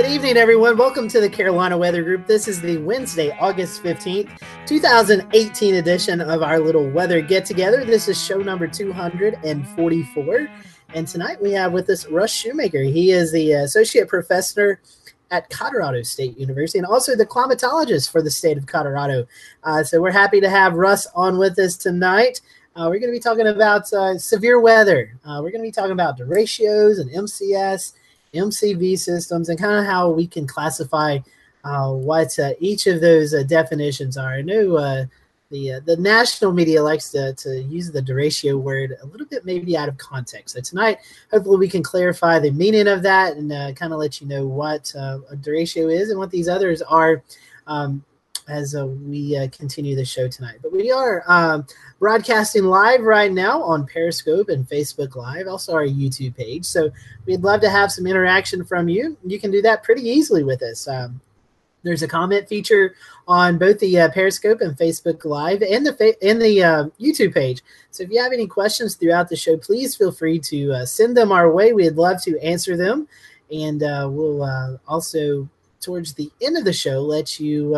Good evening, everyone. Welcome to the Carolina Weather Group. This is the Wednesday, August 15th, 2018 edition of our little weather get together. This is show number 244. And tonight we have with us Russ Schumacher. He is the associate professor at Colorado State University and also the climatologist for the state of Colorado. Uh, so we're happy to have Russ on with us tonight. Uh, we're going to be talking about uh, severe weather. Uh, we're going to be talking about derechos and MCS MCV systems and kind of how we can classify uh, what uh, each of those uh, definitions are. I know uh, the uh, the national media likes to, to use the derecho word a little bit maybe out of context. So tonight, hopefully, we can clarify the meaning of that and uh, kind of let you know what a derecho is and what these others are. Um, as uh, we uh, continue the show tonight. But we are um, broadcasting live right now on Periscope and Facebook Live, also our YouTube page. So we'd love to have some interaction from you. You can do that pretty easily with us. Um, there's a comment feature on both the uh, Periscope and Facebook Live and the fa- and the uh, YouTube page. So if you have any questions throughout the show, please feel free to uh, send them our way. We'd love to answer them, and uh, we'll uh, also towards the end of the show let you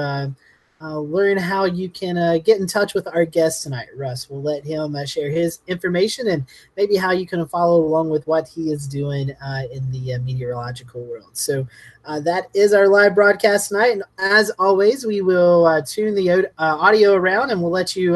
uh, learn how you can uh, get in touch with our guest tonight, Russ. We'll let him uh, share his information and maybe how you can follow along with what he is doing uh, in the uh, meteorological world. So uh, that is our live broadcast tonight. And as always, we will tune the audio around and we'll let you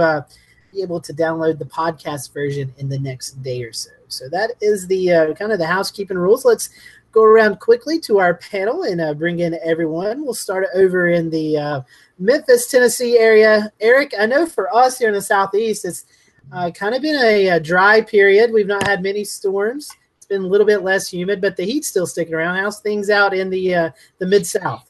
be able to download the podcast version in the next day or so. So that is the kind of the housekeeping rules. Let's go around quickly to our panel and bring in everyone. We'll start over in the Memphis, Tennessee area. Eric, I know for us here in the Southeast, it's uh, kind of been a, a, dry period. We've not had many storms. It's been a little bit less humid, but the heat's still sticking around. How's things out in the uh, the mid South?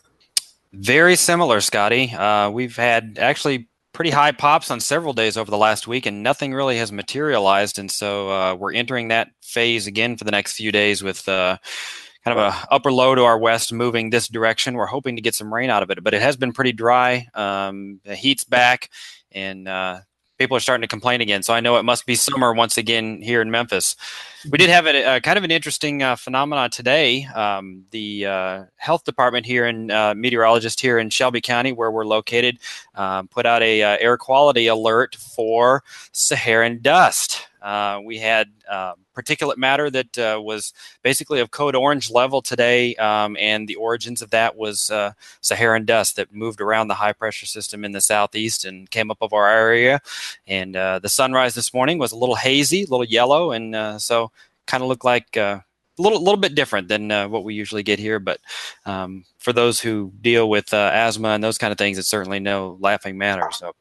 Very similar, Scotty. Uh, we've had actually pretty high pops on several days over the last week, and nothing really has materialized. And so uh, we're entering that phase again for the next few days with uh, kind of a upper low to our west moving this direction. We're hoping to get some rain out of it, but it has been pretty dry. Um, the heat's back, and uh, people are starting to complain again. So I know it must be summer once again here in Memphis. We did have a, a kind of an interesting uh, phenomenon today. Um, the uh, health department here and uh, meteorologist here in Shelby County, where we're located, um, put out a uh, air quality alert for Saharan dust. Uh, we had uh, particulate matter that uh, was basically of code orange level today, um, and the origins of that was uh, Saharan dust that moved around the high pressure system in the southeast and came up of our area. And uh, the sunrise this morning was a little hazy, a little yellow, and uh, so kind of looked like a little little bit different than uh, what we usually get here. But um, for those who deal with uh, asthma and those kind of things, it's certainly no laughing matter. So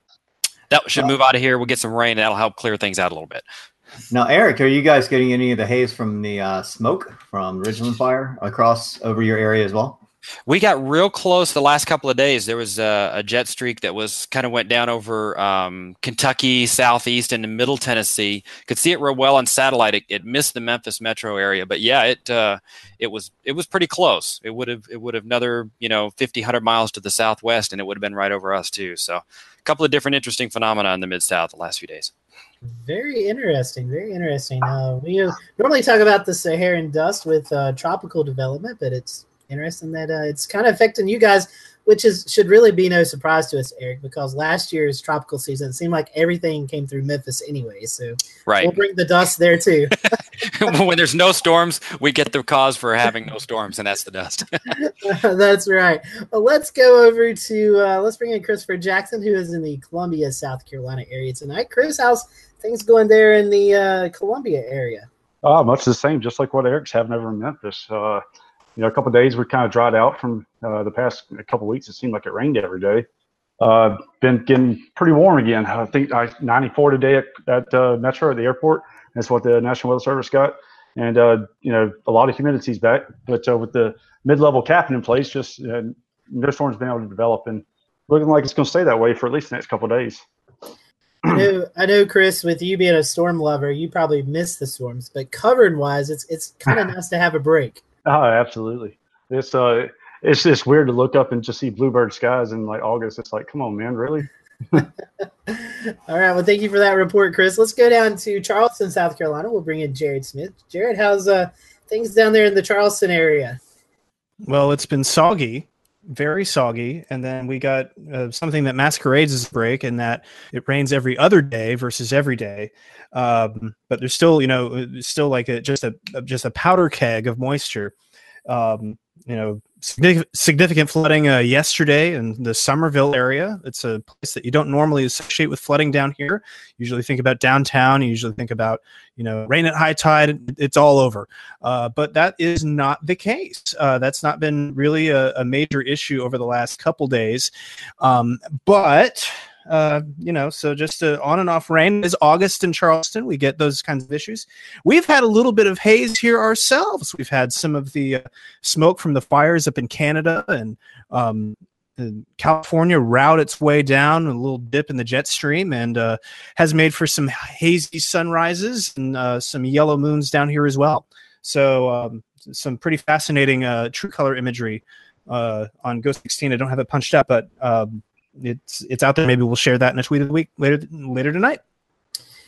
that should move out of here. We'll get some rain. And that'll help clear things out a little bit. Now, Eric, are you guys getting any of the haze from the uh, smoke from Ridgeland Fire across over your area as well? We got real close the last couple of days. There was a, a jet streak that was kind of went down over um, Kentucky, southeast, into Middle Tennessee. Could see it real well on satellite. It, it missed the Memphis metro area, but yeah, it uh, it was it was pretty close. It would have it would have another you know 50, 100 miles to the southwest, and it would have been right over us too. So, a couple of different interesting phenomena in the mid south the last few days. Very interesting. Very interesting. Uh, we normally talk about the Saharan dust with uh, tropical development, but it's interesting that uh, it's kind of affecting you guys which is should really be no surprise to us, Eric, because last year's tropical season seemed like everything came through Memphis anyway. So right. we'll bring the dust there too. when there's no storms, we get the cause for having no storms, and that's the dust. that's right. Well, let's go over to uh, let's bring in Christopher Jackson, who is in the Columbia, South Carolina area tonight. Chris, how's things going there in the uh, Columbia area? Uh, much the same, just like what Eric's having over in Memphis. Uh, you know, a couple days we kind of dried out from uh, the past a couple weeks. It seemed like it rained every day. Uh, been getting pretty warm again. I think I 94 today at, at uh, Metro at the airport. That's what the National Weather Service got. And, uh, you know, a lot of humidity's back. But uh, with the mid level capping in place, just uh, no storms been able to develop. And looking like it's going to stay that way for at least the next couple days. I know, I know, Chris. With you being a storm lover, you probably miss the storms. But covering wise, it's it's kind of nice to have a break. Oh, absolutely. It's uh, it's just weird to look up and just see bluebird skies in like August. It's like, come on, man, really? All right. Well, thank you for that report, Chris. Let's go down to Charleston, South Carolina. We'll bring in Jared Smith. Jared, how's uh things down there in the Charleston area? Well, it's been soggy, very soggy, and then we got uh, something that masquerades as a break, in that it rains every other day versus every day. Um, but there's still, you know, still like a, just a just a powder keg of moisture. Um, you know, significant flooding uh, yesterday in the Somerville area. It's a place that you don't normally associate with flooding down here. usually think about downtown. You usually think about, you know, rain at high tide. It's all over. Uh, but that is not the case. Uh, that's not been really a, a, major issue over the last couple days. Um, but uh, you know, so just a on and off rain is August in Charleston. We get those kinds of issues. We've had a little bit of haze here ourselves. We've had some of the uh, smoke from the fires up in Canada and um, California route its way down a little dip in the jet stream and uh, has made for some hazy sunrises and uh, some yellow moons down here as well. So um, some pretty fascinating uh, true color imagery uh, on GOES 16. I don't have it punched up, but um, it's it's out there. Maybe we'll share that in a tweet of the week later later tonight.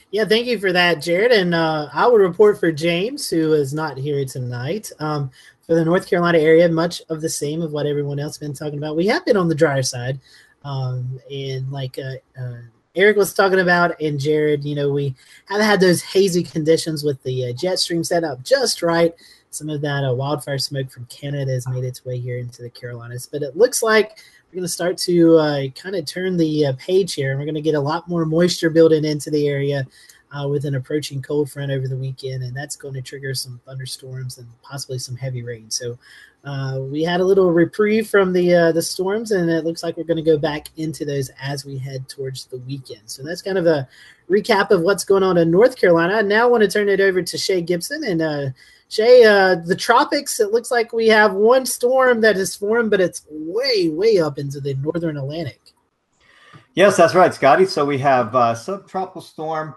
Yeah, thank you for that, Jared. And uh, I will report for James, who is not here tonight. Um, for the North Carolina area, much of the same of what everyone else has been talking about. We have been on the drier side, um, and like uh, uh, Eric was talking about, and Jared, you know, we have had those hazy conditions with the uh, jet stream set up just right. Some of that uh, wildfire smoke from Canada has made its way here into the Carolinas, but it looks like going to start to uh, kind of turn the uh, page here, and we're going to get a lot more moisture building into the area uh, with an approaching cold front over the weekend, and that's going to trigger some thunderstorms and possibly some heavy rain. So uh, we had a little reprieve from the uh, the storms, and it looks like we're going to go back into those as we head towards the weekend. So that's kind of a recap of what's going on in North Carolina. I now want to turn it over to Shay Gibson and Shay, uh, the tropics, it looks like we have one storm that has formed, but it's way, way up into the northern Atlantic. Yes, that's right, Scotty. So we have uh, subtropical storm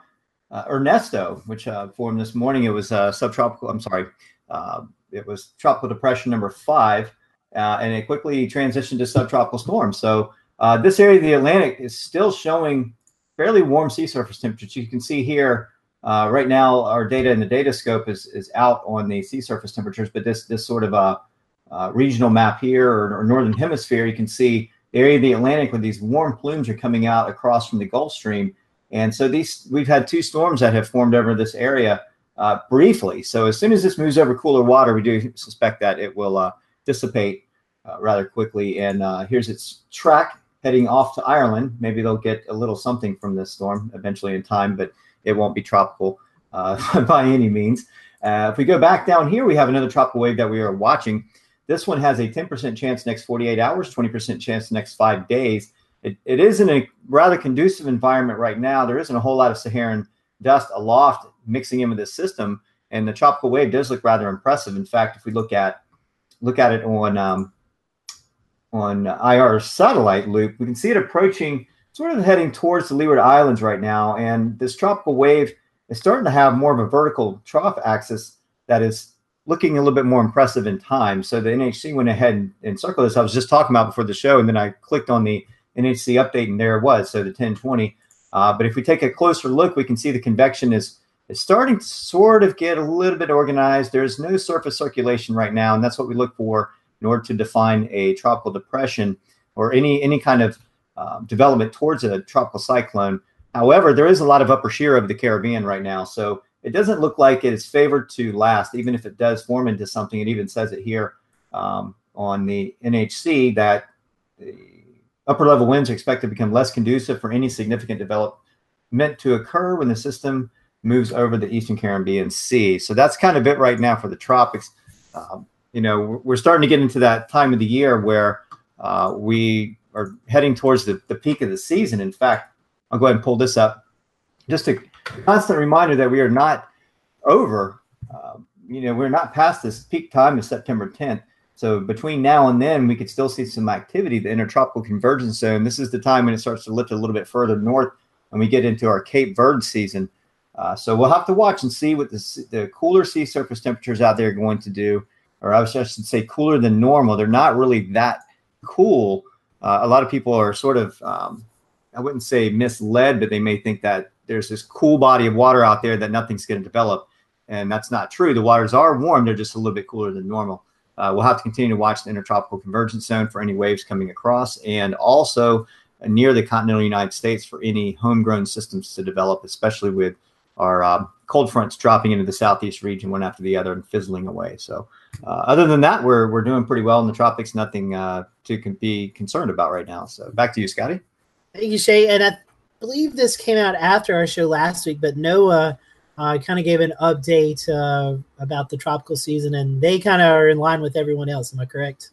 uh, Ernesto, which uh, formed this morning. It was uh, subtropical, I'm sorry, uh, it was tropical depression number five, uh, and it quickly transitioned to subtropical storm. So uh, this area of the Atlantic is still showing fairly warm sea surface temperatures. You can see here uh, right now, our data in the data scope is, is out on the sea surface temperatures, but this this sort of a uh, regional map here or, or, northern hemisphere, you can see the area of the Atlantic where these warm plumes are coming out across from the Gulf Stream. And so these we've had two storms that have formed over this area uh, briefly. So as soon as this moves over cooler water, we do suspect that it will uh, dissipate uh, rather quickly. And uh, here's its track heading off to Ireland. Maybe they'll get a little something from this storm eventually in time, but it won't be tropical uh, by any means. Uh, if we go back down here, we have another tropical wave that we are watching. This one has a 10% chance next 48 hours, 20% chance next five days. It, it is in a rather conducive environment right now. There isn't a whole lot of Saharan dust aloft mixing in with this system, and the tropical wave does look rather impressive. In fact, if we look at look at it on um, on IR satellite loop, we can see it approaching sort of heading towards the Leeward Islands right now, and this tropical wave is starting to have more of a vertical trough axis that is looking a little bit more impressive in time. So the NHC went ahead and, circled this. I was just talking about before the show, and then I clicked on the NHC update, and there it was. So the 1020. Uh, but if we take a closer look, we can see the convection is is starting to sort of get a little bit organized. There's no surface circulation right now, and that's what we look for in order to define a tropical depression or any any kind of um, development towards a tropical cyclone. However, there is a lot of upper shear over the Caribbean right now, so it doesn't look like it is favored to last, even if it does form into something. It even says it here um, on the NHC that the upper level winds are expected to become less conducive for any significant development to occur when the system moves over the Eastern Caribbean Sea. So that's kind of it right now for the tropics. Um, you know, we're starting to get into that time of the year where uh, we are heading towards the, the peak of the season. In fact, I'll go ahead and pull this up. Just a constant reminder that we are not over. Uh, you know, we're not past this peak time of September 10th. So between now and then, we could still see some activity. The intertropical convergence zone. This is the time when it starts to lift a little bit further north, and we get into our Cape Verde season. Uh, so we'll have to watch and see what the, the cooler sea surface temperatures out there are going to do, or I should say cooler than normal. They're not really that cool, uh, a lot of people are sort of, um, I wouldn't say misled, but they may think that there's this cool body of water out there that nothing's going to develop. And that's not true. The waters are warm, they're just a little bit cooler than normal. uh, we'll have to continue to watch the intertropical convergence zone for any waves coming across, and also near the continental United States for any homegrown systems to develop, especially with our uh, cold fronts dropping into the southeast region one after the other and fizzling away. So, uh, other than that, we're we're doing pretty well in the tropics. Nothing uh, to be concerned about right now. So, back to you, Scotty. Thank you, Shay. And I believe this came out after our show last week, but NOAA uh, kind of gave an update uh, about the tropical season, and they kind of are in line with everyone else. Am I correct?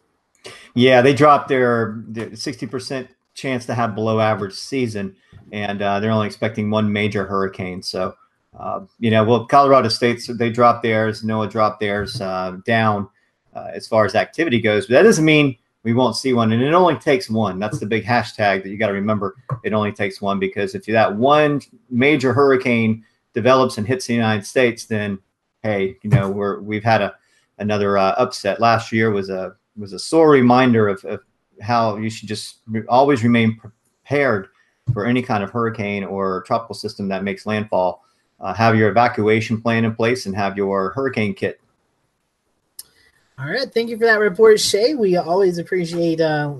Yeah, they dropped their sixty percent chance to have below average season, and uh, they're only expecting one major hurricane. So, uh, you know, well, Colorado State they dropped theirs, NOAA dropped theirs uh, down uh, as far as activity goes, but that doesn't mean we won't see one. And it only takes one. That's the big hashtag that you got to remember. It only takes one because if that one major hurricane develops and hits the United States, then hey, you know, we're we've had a another uh, upset. Last year was a was a sore reminder of, of how you should just re- always remain prepared for any kind of hurricane or tropical system that makes landfall. Uh, have your evacuation plan in place and have your hurricane kit. All right, thank you for that report, Shay. We always appreciate uh,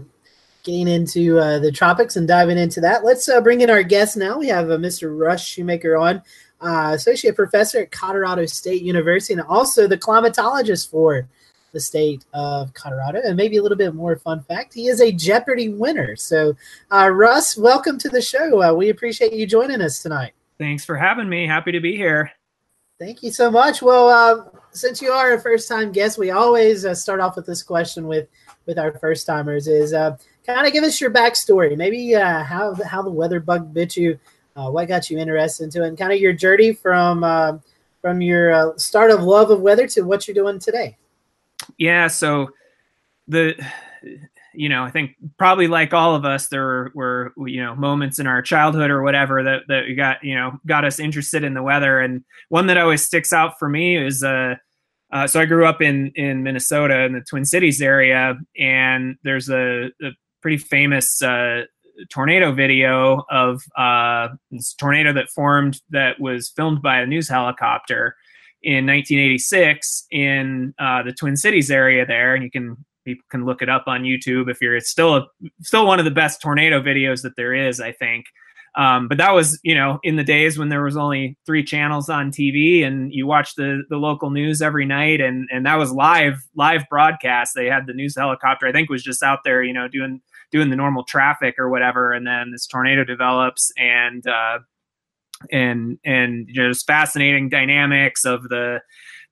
getting into uh, the tropics and diving into that. Let's uh, bring in our guest now. We have uh, Mr. Russ Schumacher on, uh, associate professor at Colorado State University, and also the climatologist for the state of Colorado. And maybe a little bit more fun fact, he is a Jeopardy winner. So, uh, Russ, welcome to the show. Uh, we appreciate you joining us tonight. Thanks for having me. Happy to be here. Thank you so much. Well, uh, since you are a first-time guest, we always uh, start off with this question with with our first timers: is uh, kind of give us your backstory, maybe uh, how how the weather bug bit you, uh, what got you interested into it, and kind of your journey from uh, from your uh, start of love of weather to what you're doing today. Yeah, so the you know, I think probably like all of us, there were, were you know moments in our childhood or whatever that that got you know got us interested in the weather. And one that always sticks out for me is uh, uh so I grew up in in Minnesota in the Twin Cities area, and there's a, a pretty famous uh, tornado video of uh, this tornado that formed that was filmed by a news helicopter in 1986 in uh, the Twin Cities area there, and you can people can look it up on YouTube if you're. It's still a, still one of the best tornado videos that there is, I think. Um, but that was, you know, in the days when there was only three channels on TV, and you watched the the local news every night, and and that was live live broadcast. They had the news helicopter, I think, was just out there, you know, doing doing the normal traffic or whatever, and then this tornado develops, and uh, and and you know, just fascinating dynamics of the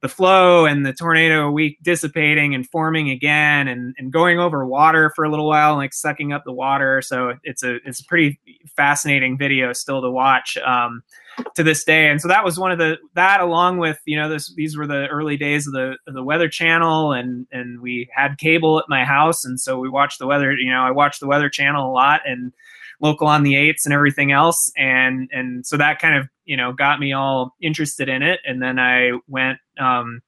the flow and the tornado weak dissipating and forming again and, and going over water for a little while and like sucking up the water. So it's a it's a pretty fascinating video still to watch um, to this day. And so that was one of the that along with you know this these were the early days of the of the weather channel and and we had cable at my house. And so we watched the weather you know i watched the weather channel a lot and local on the eights and everything else. And and so that kind of you know got me all interested in it. And then i went um,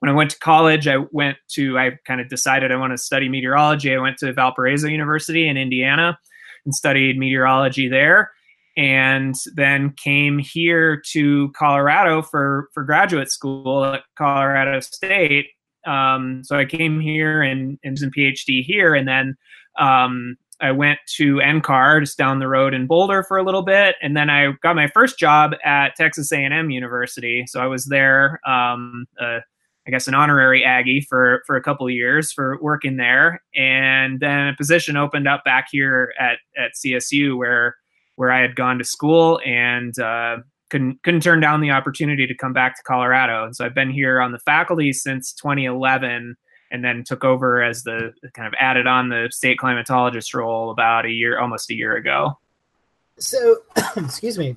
when i went to college i went to i kind of decided i want to study meteorology. I went to valparaiso university in indiana and studied meteorology there. And then came here to colorado for for graduate school at colorado state. Um, so i came here and, and did a phd here. And then um, I went to NCAR just down the road in Boulder for a little bit, and then I got my first job at Texas A&M University. So I was there, um, uh, I guess, an honorary Aggie for for a couple years for working there, and then a position opened up back here at at CSU where where I had gone to school and uh, couldn't couldn't turn down the opportunity to come back to Colorado. And so I've been here on the faculty since 2011 and then took over as the kind of added on the state climatologist role about a year, almost a year ago. So, excuse me,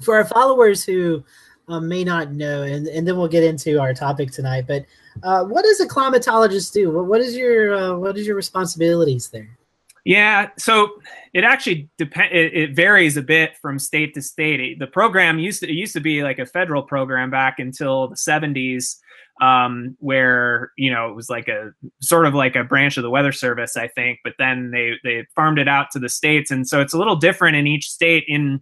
for our followers who um, may not know, and, and then we'll get into our topic tonight. But uh, what does a climatologist do? What, what is your uh, what is your responsibilities there? Yeah, so it actually depend. It, it, varies a bit from state to state. The program used to it used to be like a federal program back until the '70s um, where you know it was like a sort of like a branch of the Weather Service, I think. But then they they farmed it out to the states, and so it's a little different in each state. In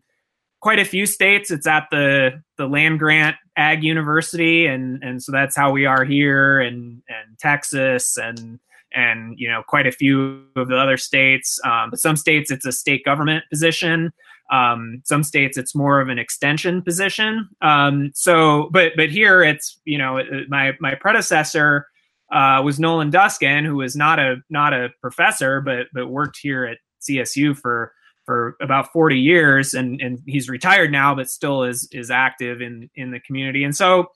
quite a few states, it's at the the land grant ag university, and and so that's how we are here and and Texas and and you know quite a few of the other states. Um, but some states it's a state government position. Um, some states it's more of an extension position. Um, so, but but here it's you know my my predecessor uh, was Nolan Doesken, who was not a not a professor, but but worked here at CSU for for about 40 years, and and he's retired now, but still is is active in in the community. And so,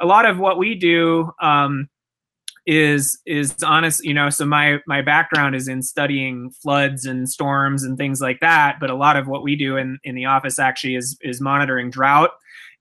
a lot of what we do. Um, is is honest you know so my my background is in studying floods and storms and things like that but a lot of what we do in in the office actually is is monitoring drought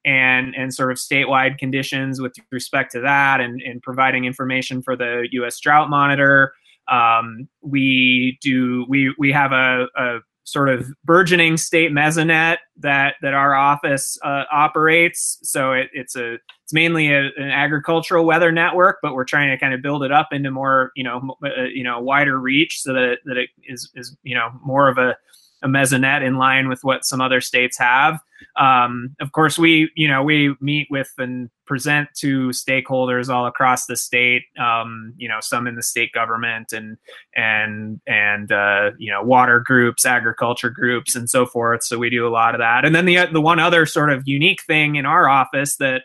and and sort of statewide conditions with respect to that and and providing information for the US drought monitor. Um, we do we we have a, a sort of burgeoning state mesonet that that our office uh, operates. So it, it's a it's mainly a, an agricultural weather network, but we're trying to kind of build it up into more you know uh, you know wider reach so that it, that it is is you know more of a a mesonet in line with what some other states have. Um, of course, we you know we meet with and present to stakeholders all across the state. Um, you know, some in the state government and and and uh, you know water groups, agriculture groups, and so forth. So we do a lot of that. And then the the one other sort of unique thing in our office that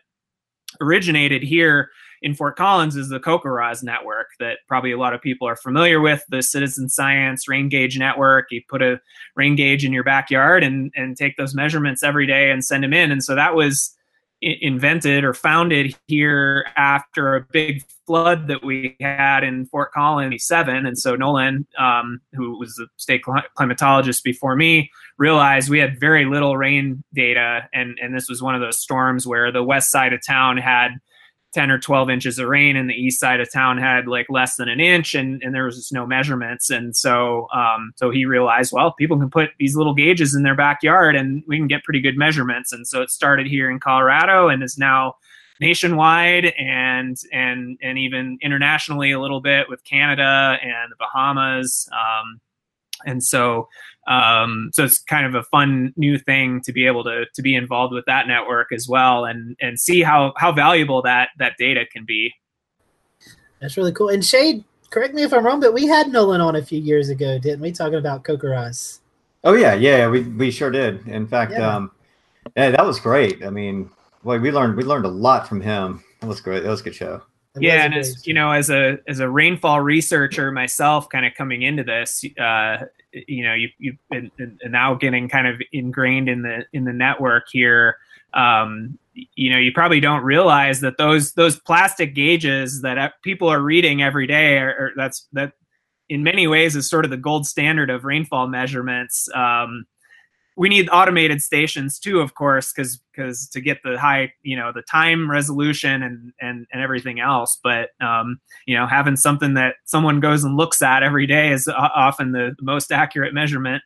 originated here in Fort Collins is the CoCoRaHS network that probably a lot of people are familiar with, the citizen science rain gauge network. You put a rain gauge in your backyard and, and take those measurements every day and send them in. And so that was invented or founded here after a big flood that we had in Fort Collins 7 and so Nolan um, who was a state climatologist before me realized we had very little rain data and and this was one of those storms where the west side of town had 10 or 12 inches of rain and the east side of town had like less than an inch and, and there was just no measurements. And so um, so he realized well people can put these little gauges in their backyard and we can get pretty good measurements. And so it started here in colorado and is now nationwide and and and even internationally a little bit with canada and the bahamas. Um, and so um, so it's kind of a fun new thing to be able to to be involved with that network as well and and see how how valuable that that data can be. That's really cool. And shade correct me if i'm wrong but we had nolan on a few years ago didn't we? Talking about CoCoRaHS oh yeah. Yeah we we sure did. In fact yeah. um yeah that was great. I mean boy we learned we learned a lot from him. That was great. That was a good show it yeah, and as you know, as a as a rainfall researcher myself, kind of coming into this, uh, you know, you you've been now getting kind of ingrained in the in the network here. Um, you know, you probably don't realize that those those plastic gauges that people are reading every day are, are that's that in many ways is sort of the gold standard of rainfall measurements. Um, we need automated stations too, of course, because because to get the high, you know, the time resolution and and and everything else. But um, you know, having something that someone goes and looks at every day is often the most accurate measurement.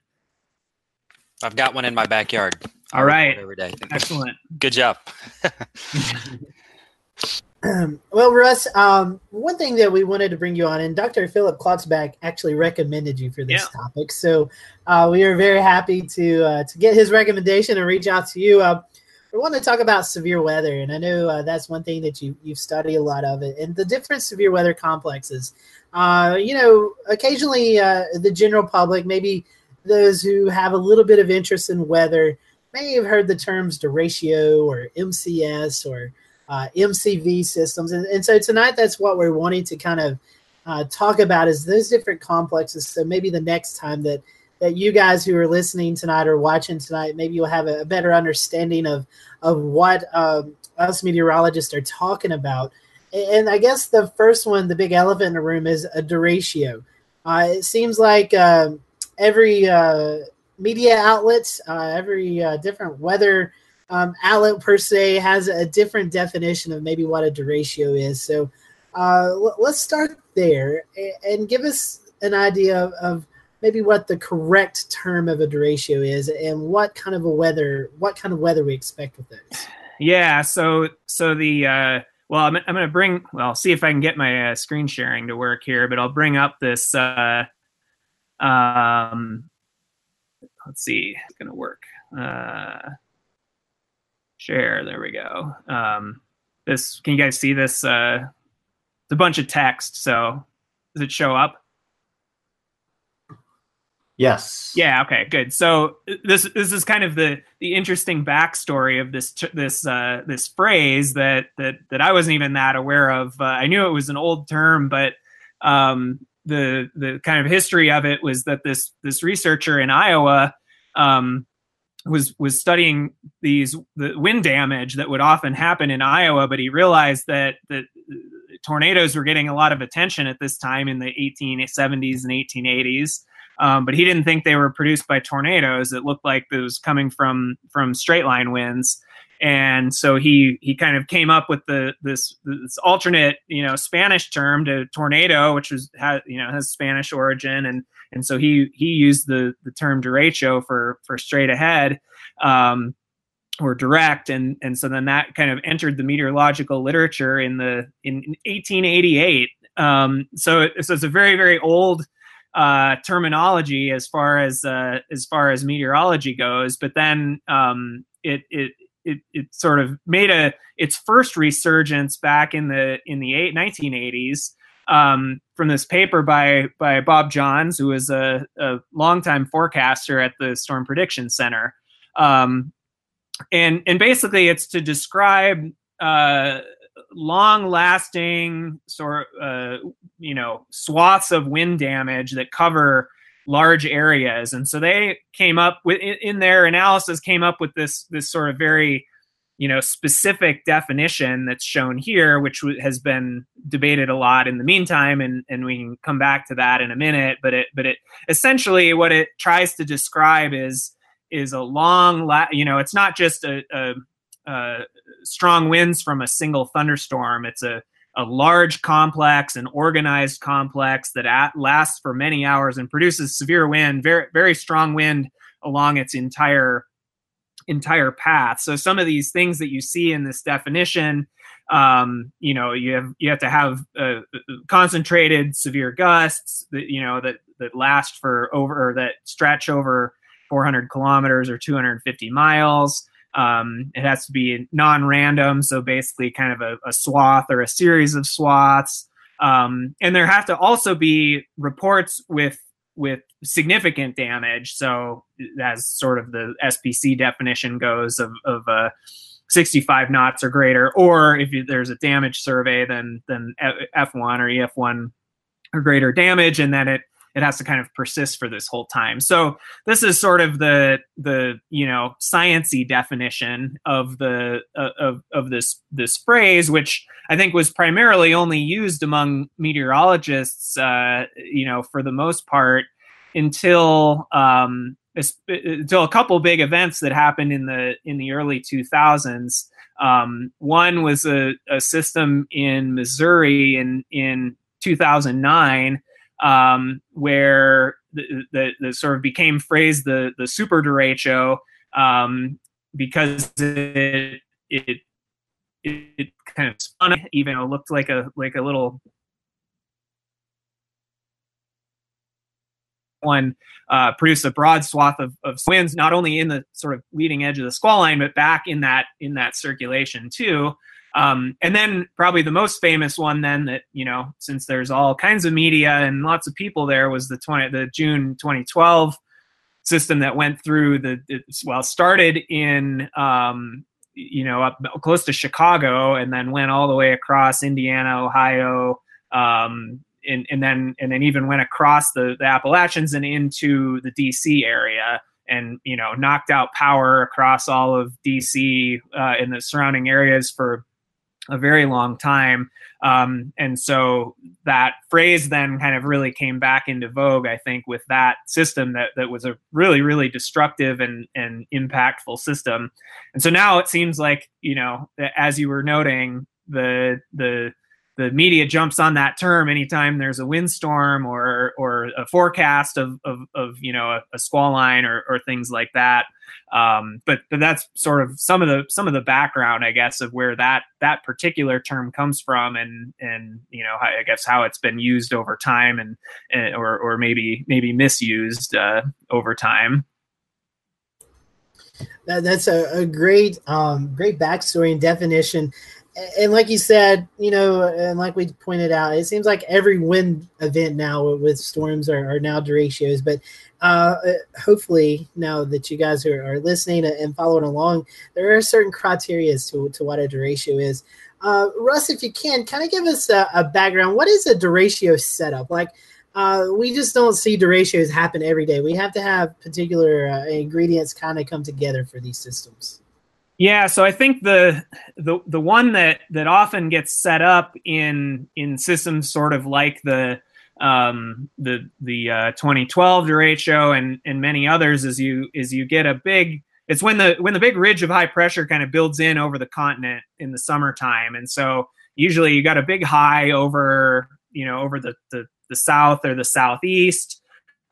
I've got one in my backyard. All right, every day. Excellent. Good job. well, Russ, um, one thing that we wanted to bring you on, and Dr. Philip Klotzbach actually recommended you for this yeah. topic. So uh, we are very happy to uh, to get his recommendation and reach out to you. Uh, we want to talk about severe weather, and I know uh, that's one thing that you you've studied a lot of it, and the different severe weather complexes. Uh, you know, occasionally uh, the general public, maybe those who have a little bit of interest in weather, may have heard the terms derecho or MCS or uh, MCV systems. And, and so tonight, that's what we're wanting to kind of uh, talk about is those different complexes. So maybe the next time that that you guys who are listening tonight or watching tonight, maybe you'll have a, a better understanding of of what um, us meteorologists are talking about. And I guess the first one, the big elephant in the room, is a derecho. Uh, it seems like um, every uh, media outlets, uh, every uh, different weather um, outlet per se has a different definition of maybe what a derecho is. So uh, let's start there and give us an idea of, of, maybe what the correct term of a derecho is and what kind of a weather what kind of weather we expect with those. Yeah. So so the uh, well, I'm, I'm going to bring well see if I can get my uh, screen sharing to work here, but I'll bring up this. Uh, um, let's see, it's going to work. Uh, share. There we go. Um, this can you guys see this? Uh, it's a bunch of text. So does it show up? Yes. Yeah. Okay. Good. So this this is kind of the the interesting backstory of this this uh, this phrase that that that I wasn't even that aware of. Uh, I knew it was an old term, but um, the the kind of history of it was that this this researcher in Iowa um, was was studying these the wind damage that would often happen in Iowa, but he realized that that tornadoes were getting a lot of attention at this time in the 1870s and 1880s. Um, but he didn't think they were produced by tornadoes. It looked like it was coming from from straight line winds, and so he he kind of came up with the this this alternate you know Spanish term to tornado, which was has you know has Spanish origin, and and so he he used the the term derecho for for straight ahead. Um, or direct and and so then that kind of entered the meteorological literature in the in, in 1888 um, so, so it's a very very old uh, terminology as far as uh, as far as meteorology goes. But then um, it it it it sort of made a its first resurgence back in the in the eight, 1980s um, from this paper by by Bob Johns, who was a, a longtime forecaster at the Storm Prediction Center. Um, and and basically, it's to describe uh, long lasting sort uh, you know swaths of wind damage that cover large areas and so they came up with in their analysis came up with this this sort of very you know specific definition that's shown here which has been debated a lot in the meantime and and we can come back to that in a minute but it but it essentially what it tries to describe is is a long la- you know it's not just a, a uh, strong winds from a single thunderstorm. It's a, a large complex, an organized complex that at, lasts for many hours and produces severe wind, very very strong wind along its entire entire path. So some of these things that you see in this definition, um, you know, you have you have to have uh, concentrated severe gusts that you know that that last for over or that stretch over 400 kilometers or 250 miles. Um, it has to be non-random, so basically kind of a, a swath or a series of swaths. Um, and there have to also be reports with with significant damage. So as sort of the SPC definition goes of, of uh, 65 knots or greater, or if you, there's a damage survey, then then F1 or EF1 or greater damage, and then it it has to kind of persist for this whole time. So this is sort of the the you know sciency definition of the uh, of of this this phrase, which I think was primarily only used among meteorologists, uh, you know, for the most part until um, until a couple big events that happened in the in the early 2000s. Um, one was a, a system in Missouri in in 2009 um, where the, the, the, sort of became phrased the the super derecho um, because it, it it, kind of spun even it looked like a like a little one uh, produced a broad swath of, of winds not only in the sort of leading edge of the squall line but back in that in that circulation too um, and then probably the most famous one then that, you know, since there's all kinds of media and lots of people there was the 20, the June 2012 system that went through the, well, started in, um, you know, up close to Chicago and then went all the way across Indiana, Ohio, um, and, and then and then even went across the, the Appalachians and into the DC area and you know knocked out power across all of DC uh, in the surrounding areas for a very long time. Um, and so that phrase then kind of really came back into vogue, I think, with that system that, that was a really, really destructive and, and impactful system. And so now it seems like, you know, as you were noting, the, the, the media jumps on that term anytime there's a windstorm or or a forecast of of, of you know a, a squall line or, or things like that. Um, but but that's sort of some of the some of the background, I guess, of where that that particular term comes from, and and you know I guess how it's been used over time, and, and or or maybe maybe misused uh, over time. That, that's a, a great, um, great backstory and definition. And like you said, you know, and like we pointed out, it seems like every wind event now with storms are, are now derechos. But uh, hopefully, now that you guys are, are listening and following along, there are certain criteria to, to what a derecho is. Uh, Russ, if you can, kind of give us a, a, background. What is a derecho setup? Like, uh, we just don't see derechos happen every day. We have to have particular uh, ingredients kind of come together for these systems. Yeah, so I think the the the one that that often gets set up in in systems sort of like the um, the the uh, 2012 derecho and and many others is you is you get a big it's when the when the big ridge of high pressure kind of builds in over the continent in the summertime. And so usually you got a big high over you know over the the, the south or the southeast.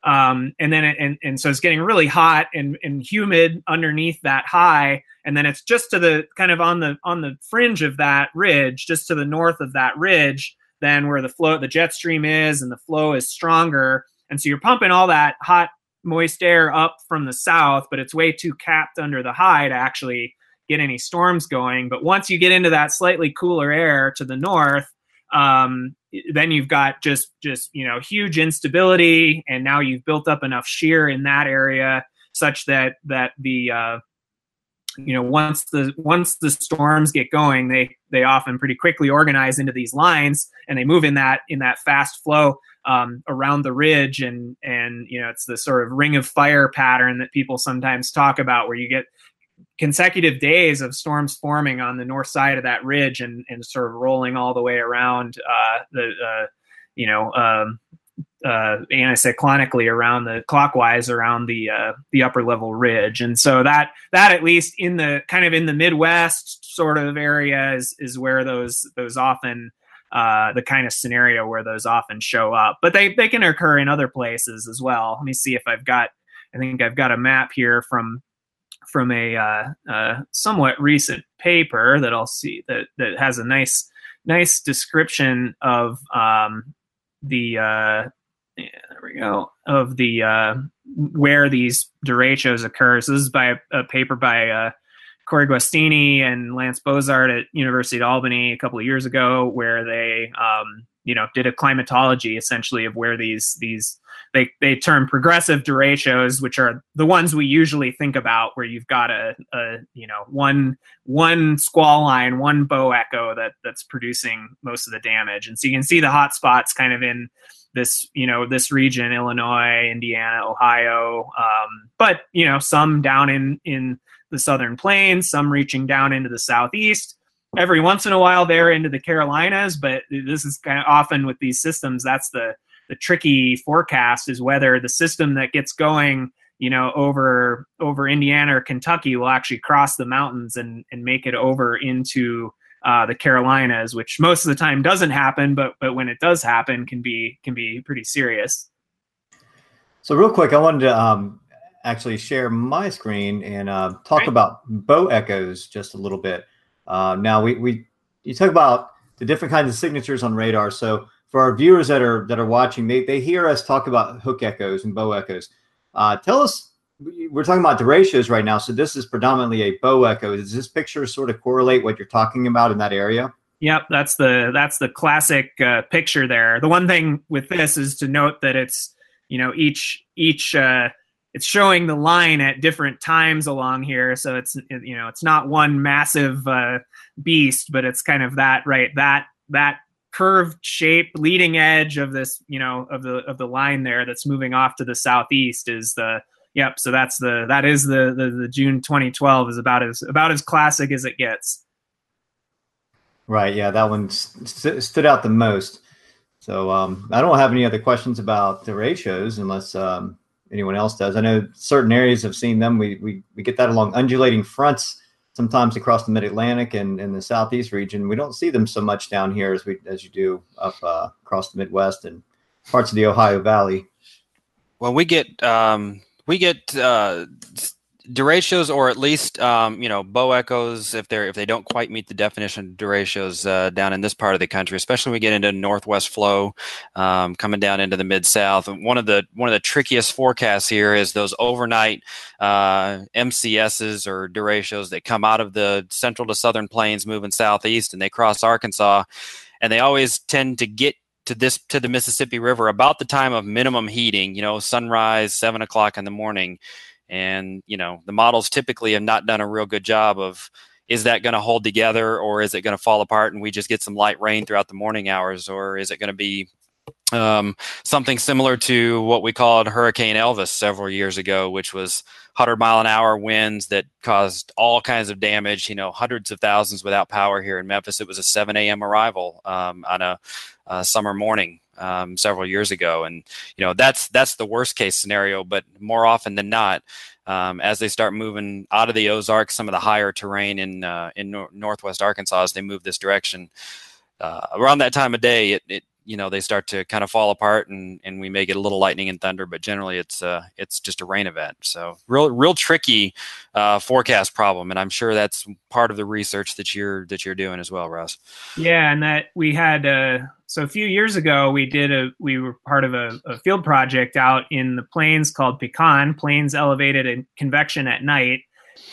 Um, and then it, and, and so it's getting really hot and, and humid underneath that high. And then it's just to the kind of on the on the fringe of that ridge just to the north of that ridge then where the flow the jet stream is and the flow is stronger and so you're pumping all that hot moist air up from the south, but it's way too capped under the high to actually get any storms going. But once you get into that slightly cooler air to the north, um, then you've got just just you know huge instability, and now you've built up enough shear in that area such that that the uh, you know once the once the storms get going, they they often pretty quickly organize into these lines, and they move in that in that fast flow um, around the ridge. And and you know it's the sort of ring of fire pattern that people sometimes talk about where you get consecutive days of storms forming on the north side of that ridge and and sort of rolling all the way around uh, the uh, you know um, uh, anticyclonically around the clockwise around the uh, the upper level ridge, and so that that at least in the kind of in the Midwest sort of area is is where those those often uh, the kind of scenario where those often show up. But they they can occur in other places as well. Let me see if I've got. I think I've got a map here from from a uh, somewhat recent paper that I'll see that that has a nice nice description of um, the uh, yeah, there we go of the uh, where these derechos occur. So this is by a, paper by uh, Corey Guastini and Lance Bosart at University of Albany a couple of years ago, where they, um, you know, did a climatology essentially of where these these they they term progressive derechos, which are the ones we usually think about, where you've got a, a you know one one squall line, one bow echo that that's producing most of the damage, and so you can see the hot spots kind of in this you know this region illinois indiana ohio um, but you know some down in in the southern plains, some reaching down into the southeast. Every once in a while, they're into the Carolinas, but this is kind of often with these systems. That's the the tricky forecast is whether the system that gets going, you know, over over Indiana or Kentucky will actually cross the mountains and and make it over into uh, the Carolinas, which most of the time doesn't happen, but but when it does happen, can be can be pretty serious. So real quick, I wanted to um, actually share my screen and uh, talk right. about bow echoes just a little bit. Uh, now we, we you talk about the different kinds of signatures on radar. So for our viewers that are that are watching, they, they hear us talk about hook echoes and bow echoes. Uh, tell us, we're talking about derechos right now. So this is predominantly a bow echo. Does this picture sort of correlate what you're talking about in that area? Yep, that's the that's the classic uh, picture there. The one thing with this is to note that it's you know each each uh, it's showing the line at different times along here so it's you know it's not one massive uh, beast but it's kind of that right that that curved shape leading edge of this you know of the of the line there that's moving off to the southeast is the yep so that's the that is the the, the june 2012 is about as about as classic as it gets right yeah that one st- stood out the most so um, i don't have any other questions about derechos unless um, anyone else does. I know certain areas have seen them. We we, we get that along undulating fronts sometimes across the mid Atlantic and in the southeast region. We don't see them so much down here as we as you do up uh, across the Midwest and parts of the Ohio Valley. Well, we get um, we get uh, or at least um, you know bow echoes if they're if they don't quite meet the definition of uh, down in this part of the country especially when we get into northwest flow um, coming down into the mid south one of the one of the trickiest forecasts here is those overnight uh, mcs's or derechos that come out of the central to southern plains moving southeast and they cross arkansas and they always tend to get to this to the mississippi river about the time of minimum heating you know sunrise seven o'clock in the morning and, you know, the models typically have not done a real good job of is that going to hold together or is it going to fall apart and we just get some light rain throughout the morning hours or is it going to be um, something similar to what we called Hurricane Elvis several years ago, which was 100 mile an hour winds that caused all kinds of damage, you know, hundreds of thousands without power here in Memphis. It was a 7 a.m. arrival um, on a, a, summer morning um, several years ago. And, you know, that's, that's the worst case scenario, but more often than not, um, as they start moving out of the Ozarks, some of the higher terrain in, uh, in nor- Northwest Arkansas, as they move this direction, uh, around that time of day, it, it you know they start to kind of fall apart and and we may get a little lightning and thunder but generally it's uh it's just a rain event. So real real tricky uh forecast problem and i'm sure that's part of the research that you're that you're doing as well russ. Yeah and that we had uh so a few years ago we did a we were part of a, a field project out in the plains called pecan plains elevated and convection at night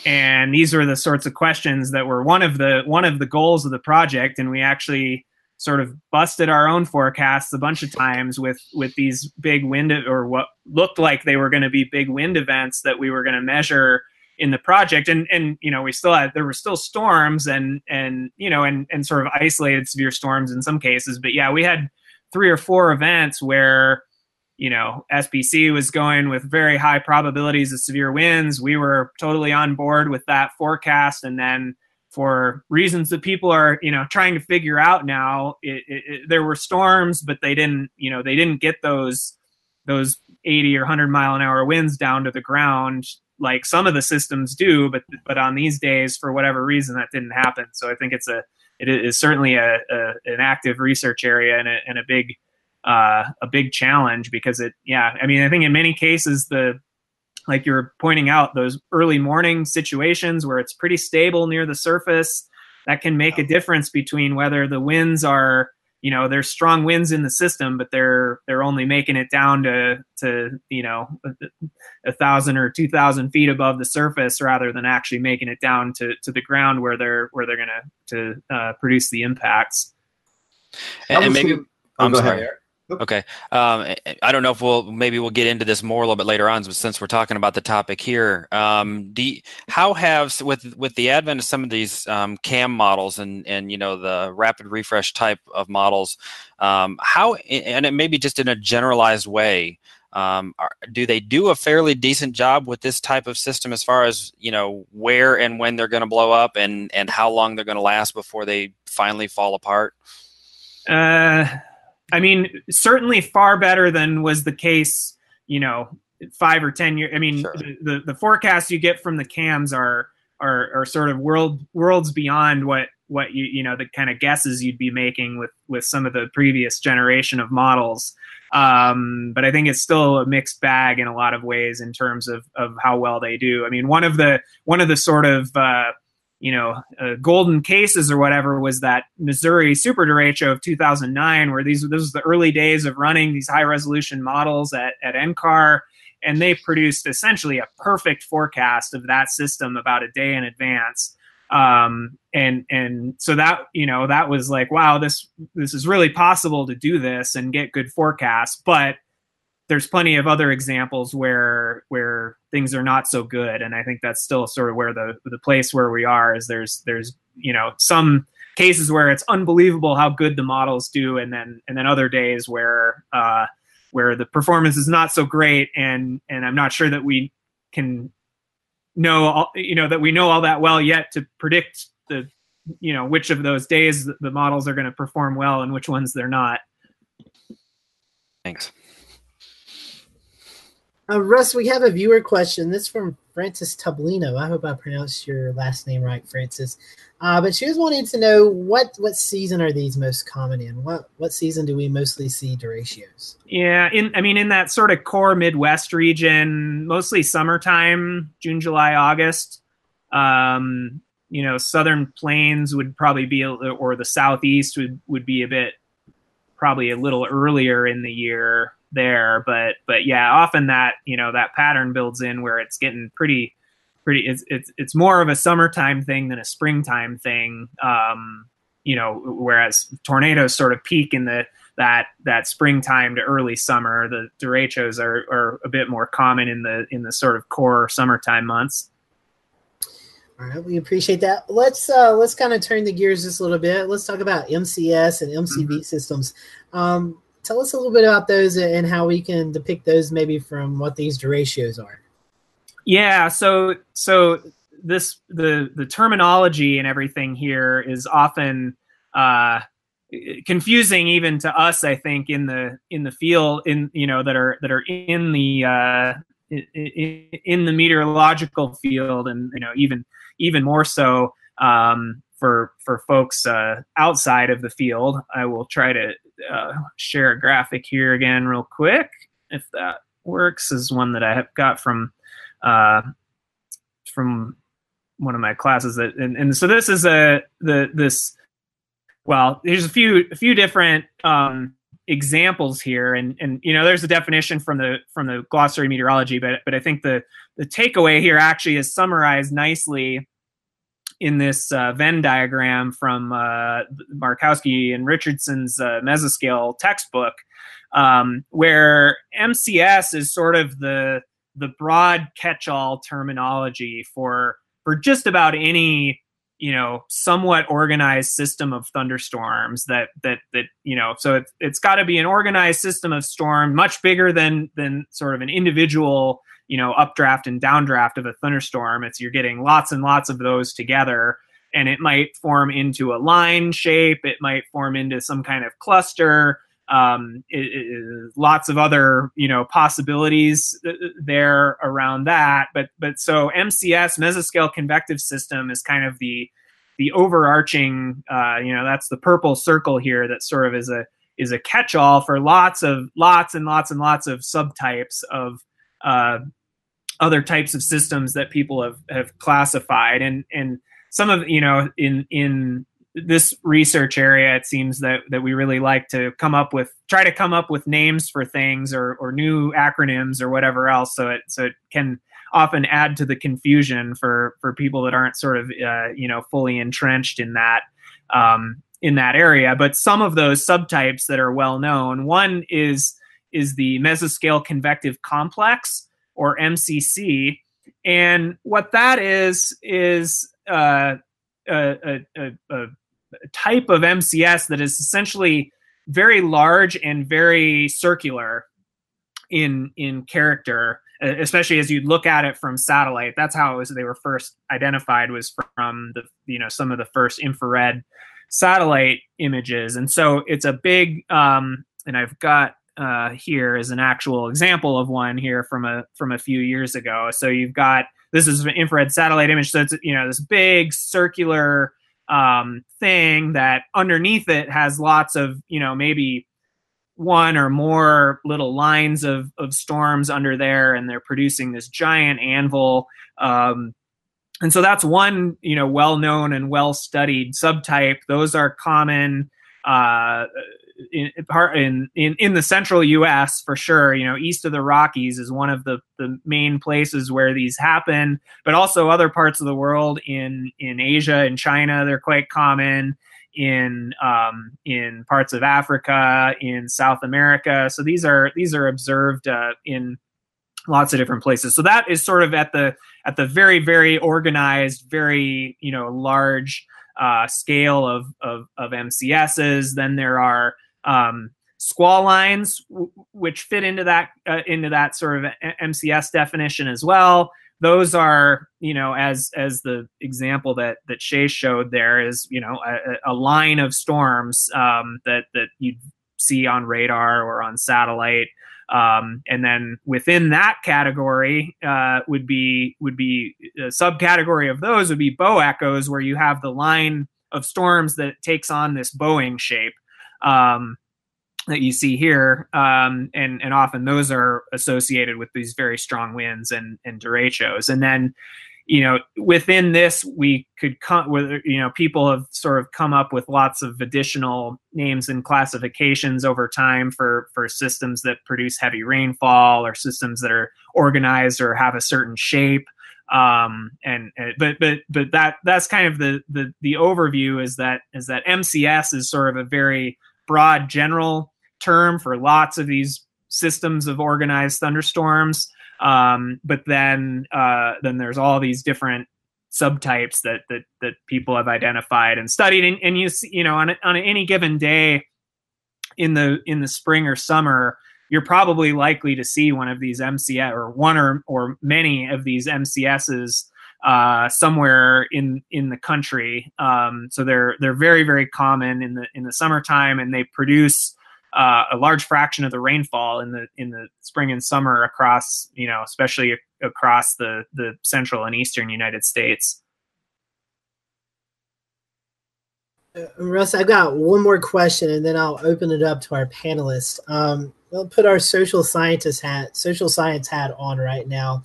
and these were the sorts of questions that were one of the one of the goals of the project and we actually sort of busted our own forecasts a bunch of times with with these big wind or what looked like they were going to be big wind events that we were going to measure in the project. And and you know we still had there were still storms and and you know and and sort of isolated severe storms in some cases. But yeah we had three or four events where you know SPC was going with very high probabilities of severe winds. We were totally on board with that forecast. And then for reasons that people are you know trying to figure out now. It, it, it, there were storms but they didn't you know they didn't get those those 80 or 100 mile an hour winds down to the ground like some of the systems do but but on these days for whatever reason that didn't happen. So i think it's a it is certainly a, a an active research area and a, and a big uh, a big challenge because it yeah i mean i think in many cases the like you're pointing out those early morning situations where it's pretty stable near the surface that can make a difference between whether the winds are you know there's strong winds in the system but they're they're only making it down to to you know a thousand or two thousand feet above the surface rather than actually making it down to to the ground where they're where they're gonna to uh, produce the impacts. And, and maybe I'm sorry. Ahead, Okay. Um, I don't know if we'll maybe we'll get into this more a little bit later on, but since we're talking about the topic here, um, you, how have with with the advent of some of these um, CAM models and and you know the rapid refresh type of models, um, how and it maybe just in a generalized way, um, are, do they do a fairly decent job with this type of system as far as you know where and when they're going to blow up and and how long they're going to last before they finally fall apart? Uh I mean, certainly far better than was the case, you know, five or ten years. I mean, sure. the, the, the forecasts you get from the cams are are are sort of world worlds beyond what what you you know the kind of guesses you'd be making with with some of the previous generation of models. Um, but I think it's still a mixed bag in a lot of ways in terms of of how well they do. I mean, one of the one of the sort of uh, you know, uh, golden cases or whatever was that Missouri super derecho of 2009, where these this was the early days of running these high resolution models at, at NCAR, and they produced essentially a perfect forecast of that system about a day in advance. Um, and and so that you know that was like wow this this is really possible to do this and get good forecasts, but there's plenty of other examples where where things are not so good. And i think that's still sort of where the the place where we are is there's there's you know some cases where it's unbelievable how good the models do. And then and then other days where uh where the performance is not so great. And and i'm not sure that we can know all, you know that we know all that well yet to predict the you know which of those days the models are going to perform well and which ones they're not. Thanks uh, Russ, we have a viewer question. This from Francis Tublino. I hope I pronounced your last name right, Francis. Uh, but she was wanting to know what what season are these most common in? What what season do we mostly see derechos? Yeah, in I mean in that sort of core Midwest region, mostly summertime, June, July, August. Um, you know, southern plains would probably be, or the southeast would would be a bit, probably a little earlier in the year there. But but yeah, often that you know that pattern builds in where it's getting pretty pretty. It's it's it's more of a summertime thing than a springtime thing. Um, you know, whereas tornadoes sort of peak in the that that springtime to early summer. The derechos are, are a bit more common in the in the sort of core summertime months. All right, we appreciate that. Let's uh, let's kind of turn the gears just a little bit. Let's talk about MCS and MCV mm-hmm. systems. Um, tell us a little bit about those and how we can depict those maybe from what these derechos are. Yeah, so so this the the terminology and everything here is often uh, confusing even to us. I think in the in the field in you know that are that are in the uh, in, in the meteorological field and you know even even more so um, for for folks uh, outside of the field. I will try to uh, share a graphic here again real quick if that works. Is one that I have got from uh, from one of my classes that and, and so this is a the this well there's a few a few different um, examples here and and you know there's a definition from the from the glossary meteorology but but i think the the takeaway here actually is summarized nicely in this uh, venn diagram from uh, markowski and richardson's uh, mesoscale textbook um, where mcs is sort of the the broad catch-all terminology for for just about any you know somewhat organized system of thunderstorms that that that you know so it, it's got to be an organized system of storm much bigger than than sort of an individual you know updraft and downdraft of a thunderstorm it's you're getting lots and lots of those together and it might form into a line shape it might form into some kind of cluster um, it, it, lots of other you know possibilities there around that but but so mcs mesoscale convective system is kind of the the overarching uh, you know that's the purple circle here that sort of is a is a catch-all for lots of lots and lots and lots of subtypes of uh, other types of systems that people have have classified and and some of you know in in this research area, it seems that that we really like to come up with try to come up with names for things or or new acronyms or whatever else, so it so it can often add to the confusion for for people that aren't sort of uh, you know fully entrenched in that um, in that area. But some of those subtypes that are well known, one is is the mesoscale convective complex or MCC, and what that is is uh, a, a, a, type of MCS that is essentially very large and very circular in in character especially as you look at it from satellite. That's how was they were first identified was from the you know some of the first infrared satellite images. And so it's a big um and i've got uh here is an actual example of one here from a from a few years ago. So you've got this is an infrared satellite image. So it's you know this big circular um, thing that underneath it has lots of you know maybe one or more little lines of, of storms under there and they're producing this giant anvil. Um, and so that's one you know well known and well studied subtype. Those are common uh, in, in in in the central U.S. for sure. You know, east of the Rockies is one of the the main places where these happen, but also other parts of the world in in Asia and China they're quite common. In um, in parts of Africa, in South America, so these are these are observed uh, in lots of different places. So that is sort of at the at the very very organized, very you know large uh, scale of, of, of MCSs. Then there are um, squall lines, w- which fit into that uh, into that sort of MCS definition as well. Those are, you know, as as the example that that Shay showed there is, you know, a, a line of storms um, that that you'd see on radar or on satellite. Um, and then within that category uh, would be would be a subcategory of those would be bow echoes, where you have the line of storms that takes on this bowing shape um, that you see here, um, and and often those are associated with these very strong winds and and derechos. And then you know within this we could come with you know people have sort of come up with lots of additional names and classifications over time for for systems that produce heavy rainfall or systems that are organized or have a certain shape um and, and but but but that that's kind of the the the overview is that is that mcs is sort of a very broad general term for lots of these systems of organized thunderstorms. Um, but then uh, then there's all these different subtypes that that that people have identified and studied, and, and you see, you know on on any given day in the in the spring or summer, you're probably likely to see one of these MCS or one or or many of these MCSs uh, somewhere in in the country. Um, so they're they're very very common in the in the summertime, and they produce uh, a large fraction of the rainfall in the in the spring and summer across you know especially across the the central and eastern United States. Uh, Russ, I've got one more question, and then I'll open it up to our panelists. Um, we'll put our social scientist hat, social science hat on right now.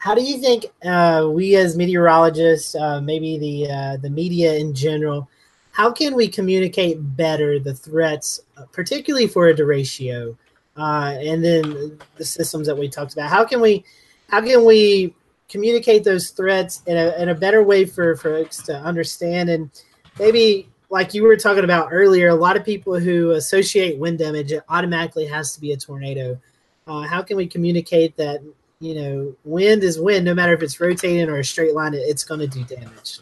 How do you think uh, we, as meteorologists, uh, maybe the uh, the media in general, how can we communicate better the threats, uh, particularly for a derecho, uh, and then the systems that we talked about? How can we, how can we communicate those threats in a, in a better way for folks to understand and maybe like you were talking about earlier, a lot of people who associate wind damage it automatically has to be a tornado. Uh, how can we communicate that you know wind is wind, no matter if it's rotating or a straight line, it's going to do damage?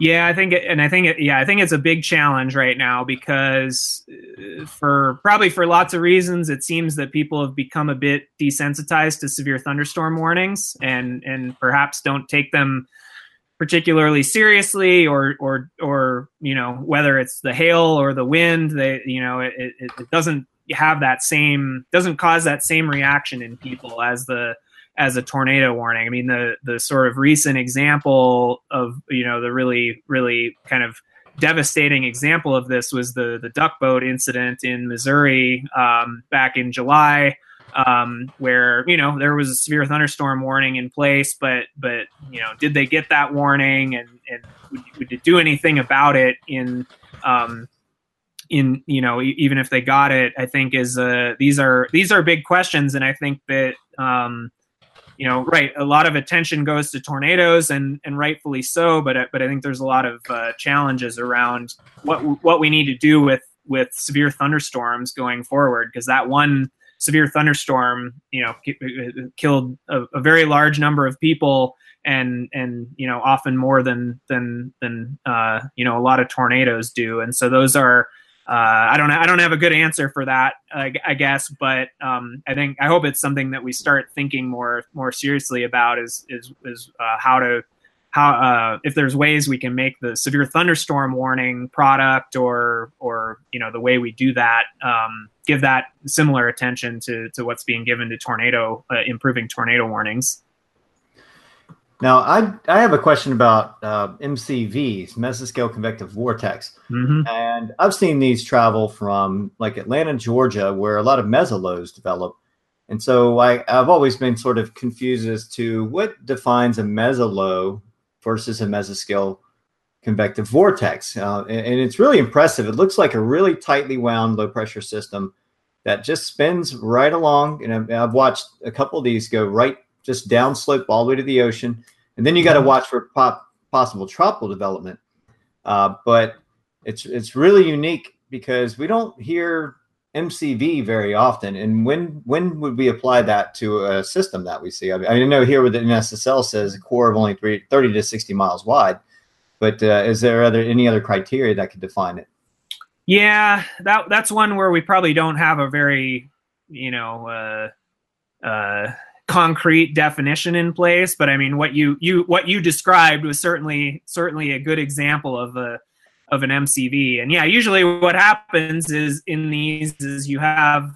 Yeah, I think, it, and I think, it, yeah, I think it's a big challenge right now because, uh, for probably for lots of reasons, it seems that people have become a bit desensitized to severe thunderstorm warnings, and and perhaps don't take them particularly seriously, or or or you know whether it's the hail or the wind, they you know it, it, it doesn't have that same doesn't cause that same reaction in people as the as a tornado warning. I mean, the the sort of recent example of you know the really really kind of devastating example of this was the the duck boat incident in Missouri um, back in July, um, where you know there was a severe thunderstorm warning in place, but but you know did they get that warning and and would, it do anything about it in um, in you know even if they got it i think is uh these are these are big questions and i think that um you know, right, a lot of attention goes to tornadoes, and and rightfully so. But but I think there's a lot of uh, challenges around what what we need to do with with severe thunderstorms going forward, because that one severe thunderstorm, you know, killed a, a, very large number of people, and and you know, often more than than than uh, you know a lot of tornadoes do. And so those are uh, I don't I don't have a good answer for that, I, I guess, but um, I think I hope it's something that we start thinking more more seriously about is is is uh, how to how uh, if there's ways we can make the severe thunderstorm warning product or or you know the way we do that um, give that similar attention to to what's being given to tornado uh, improving tornado warnings. Now, I I have a question about uh, MCVs, mesoscale convective vortex, mm-hmm. and I've seen these travel from like Atlanta, Georgia, where a lot of mesolows develop, and so I I've always been sort of confused as to what defines a mesolow versus a mesoscale convective vortex, uh, and, and it's really impressive. It looks like a really tightly wound low pressure system that just spins right along, and I've watched a couple of these go right just downslope all the way to the ocean. And then you got to watch for pop, possible tropical development. Uh, but it's it's really unique because we don't hear MCV very often. And when when would we apply that to a system that we see? I, mean, I know here with the NSSL says a core of only three, 30 to 60 miles wide. But uh, is there other any other criteria that could define it? Yeah, that that's one where we probably don't have a very, you know, uh, uh, concrete definition in place but i mean what you you what you described was certainly certainly a good example of a of an mcv and yeah usually what happens is in these is you have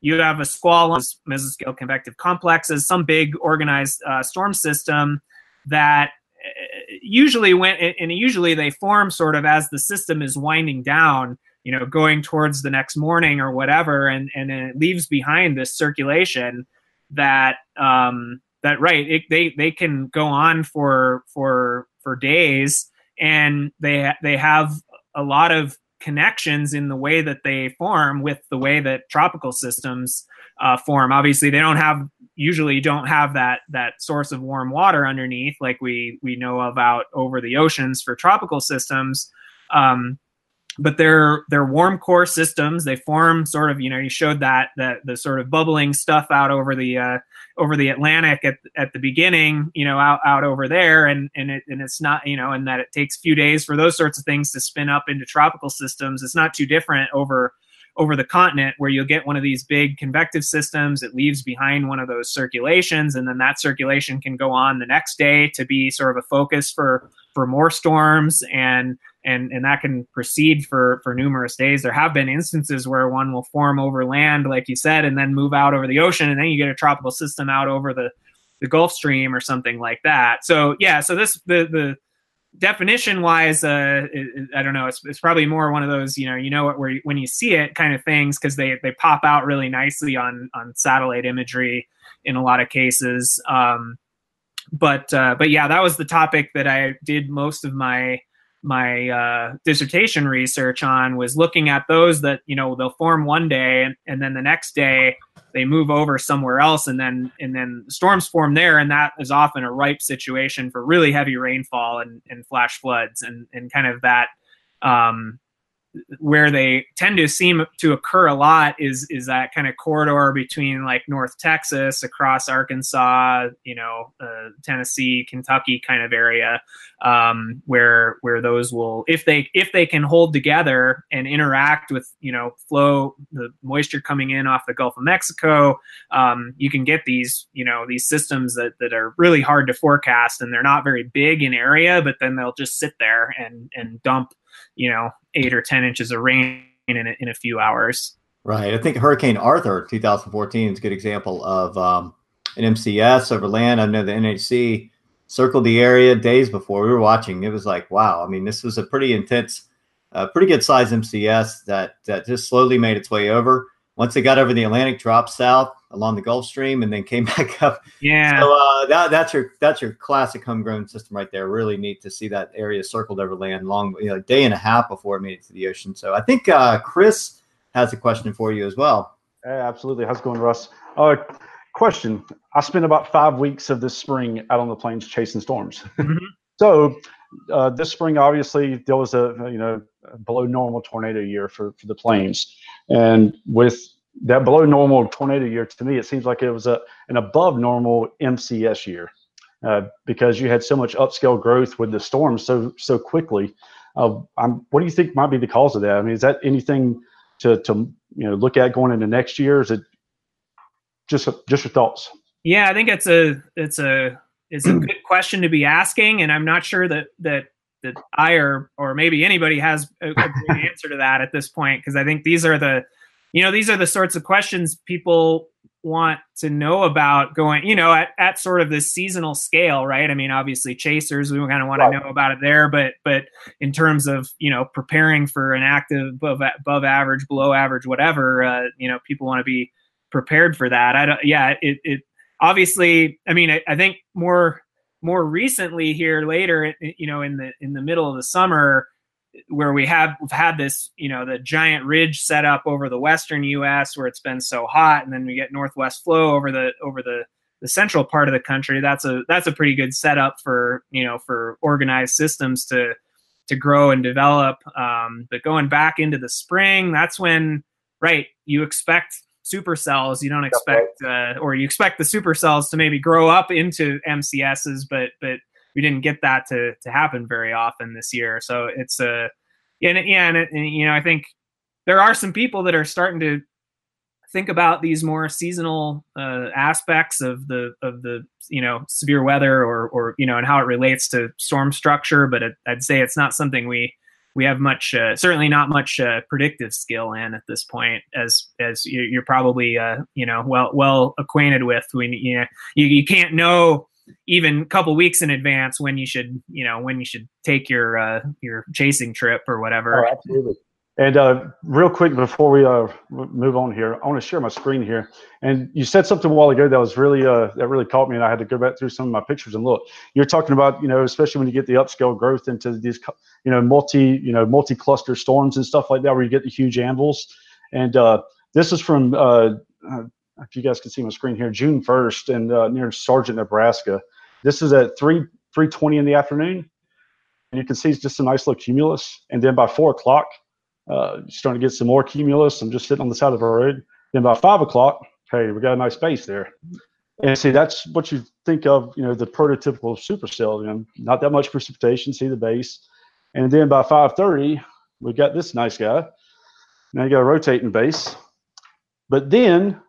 you have a squall mesoscale convective complexes, some big organized uh, storm system that uh, usually when and usually they form sort of as the system is winding down you know going towards the next morning or whatever and and it leaves behind this circulation that um that right it, they they can go on for for for days and they they have a lot of connections in the way that they form with the way that tropical systems uh, form. Obviously, they don't have usually don't have that that source of warm water underneath like we we know about over the oceans for tropical systems. Um, but they're they're warm core systems. They form sort of you know you showed that that the sort of bubbling stuff out over the uh, over the Atlantic at at the beginning, you know, out out over there, and and it and it's not you know, and that it takes a few days for those sorts of things to spin up into tropical systems. It's not too different over over the continent where you'll get one of these big convective systems it leaves behind one of those circulations and then that circulation can go on the next day to be sort of a focus for for more storms and and and that can proceed for for numerous days. There have been instances where one will form over land, like you said, and then move out over the ocean, and then you get a tropical system out over the the Gulf Stream or something like that. So yeah, so this the the definition wise, uh, I don't know. It's, it's probably more one of those you know you know what where when you see it kind of things because they they pop out really nicely on on satellite imagery in a lot of cases. Um, but uh, but yeah, that was the topic that I did most of my my uh, dissertation research on was looking at those that you know they'll form one day and, and then the next day they move over somewhere else and then and then storms form there. And that is often a ripe situation for really heavy rainfall and, and flash floods and and kind of that um, where they tend to seem to occur a lot is is that kind of corridor between like North Texas across Arkansas, you know, uh, Tennessee, Kentucky kind of area, um, where where those will if they if they can hold together and interact with you know flow the moisture coming in off the Gulf of Mexico, um, you can get these you know these systems that that are really hard to forecast and they're not very big in area, but then they'll just sit there and and dump you know eight or ten inches of rain in a, in a few hours. Right. I think Hurricane Arthur 2014 is a good example of um, an MCS over land. I know the NHC circled the area days before we were watching. It was like, wow. I mean, this was a pretty intense, uh, pretty good size MCS that that just slowly made its way over. Once it got over the Atlantic, dropped south, along the Gulf Stream and then came back up. Yeah. So uh, that, that's your that's your classic homegrown system right there. Really neat to see that area circled over land long, you know, a day and a half before it made it to the ocean. So I think uh, Chris has a question for you as well. Yeah, absolutely. How's it going, Russ? Uh, question. I spent about five weeks of this spring out on the plains chasing storms. Mm-hmm. so uh, this spring, obviously, there was a you know below normal tornado year for for the plains, and with that below normal tornado year to me it seems like it was a an above normal mcs year uh, because you had so much upscale growth with the storms so so quickly. Uh, what do you think might be the cause of that? I mean is that anything to to you know look at going into next year? Is it just just your thoughts? Yeah i think it's a it's a it's a good question to be asking and i'm not sure that that that i or or maybe anybody has a, a great answer to that at this point because i think these are the you know, these are the sorts of questions people want to know about going, you know, at, at sort of this seasonal scale, right? I mean, obviously chasers, we kind of want right. to know about it there, but but in terms of, you know, preparing for an active above above average, below average, whatever, uh, you know, people want to be prepared for that. I don't yeah, it it obviously, I mean, I, I think more more recently here later, you know, in the in the middle of the summer, where we have we've had this, you know, the giant ridge set up over the western U.S. where it's been so hot, and then we get northwest flow over the over the the central part of the country. That's a that's a pretty good setup for you know for organized systems to to grow and develop. Um, but going back into the spring, that's when right you expect supercells. You don't expect uh, or you expect the supercells to maybe grow up into MCSs, but but we didn't get that to to happen very often this year. So it's a yeah, and, yeah, and, and you know I think there are some people that are starting to think about these more seasonal uh, aspects of the of the you know severe weather or or you know and how it relates to storm structure. But it, I'd say it's not something we we have much uh, certainly not much uh, predictive skill in at this point as as you're probably uh, you know well well acquainted with when you know you, you can't know even a couple weeks in advance when you should you know when you should take your uh, your chasing trip or whatever. Oh, absolutely. And uh, real quick before we uh, move on here, I want to share my screen here. And you said something a while ago that was really uh, that really caught me, and I had to go back through some of my pictures and look. You're talking about you know especially when you get the upscale growth into these you know multi you know multi cluster storms and stuff like that, where you get the huge anvils. And uh, this is from uh, uh, if you guys can see my screen here, June 1st, and uh, near Sargent, Nebraska. This is at three 3:20 in the afternoon, and you can see it's just a nice little cumulus. And then by four o'clock uh, starting to get some more cumulus. I'm just sitting on the side of the road. Then by five o'clock, hey, we got a nice base there. And see, that's what you think of, you know, the prototypical supercell. You know, not that much precipitation. See the base, and then by 5:30, we got this nice guy. Now you got a rotating base, but then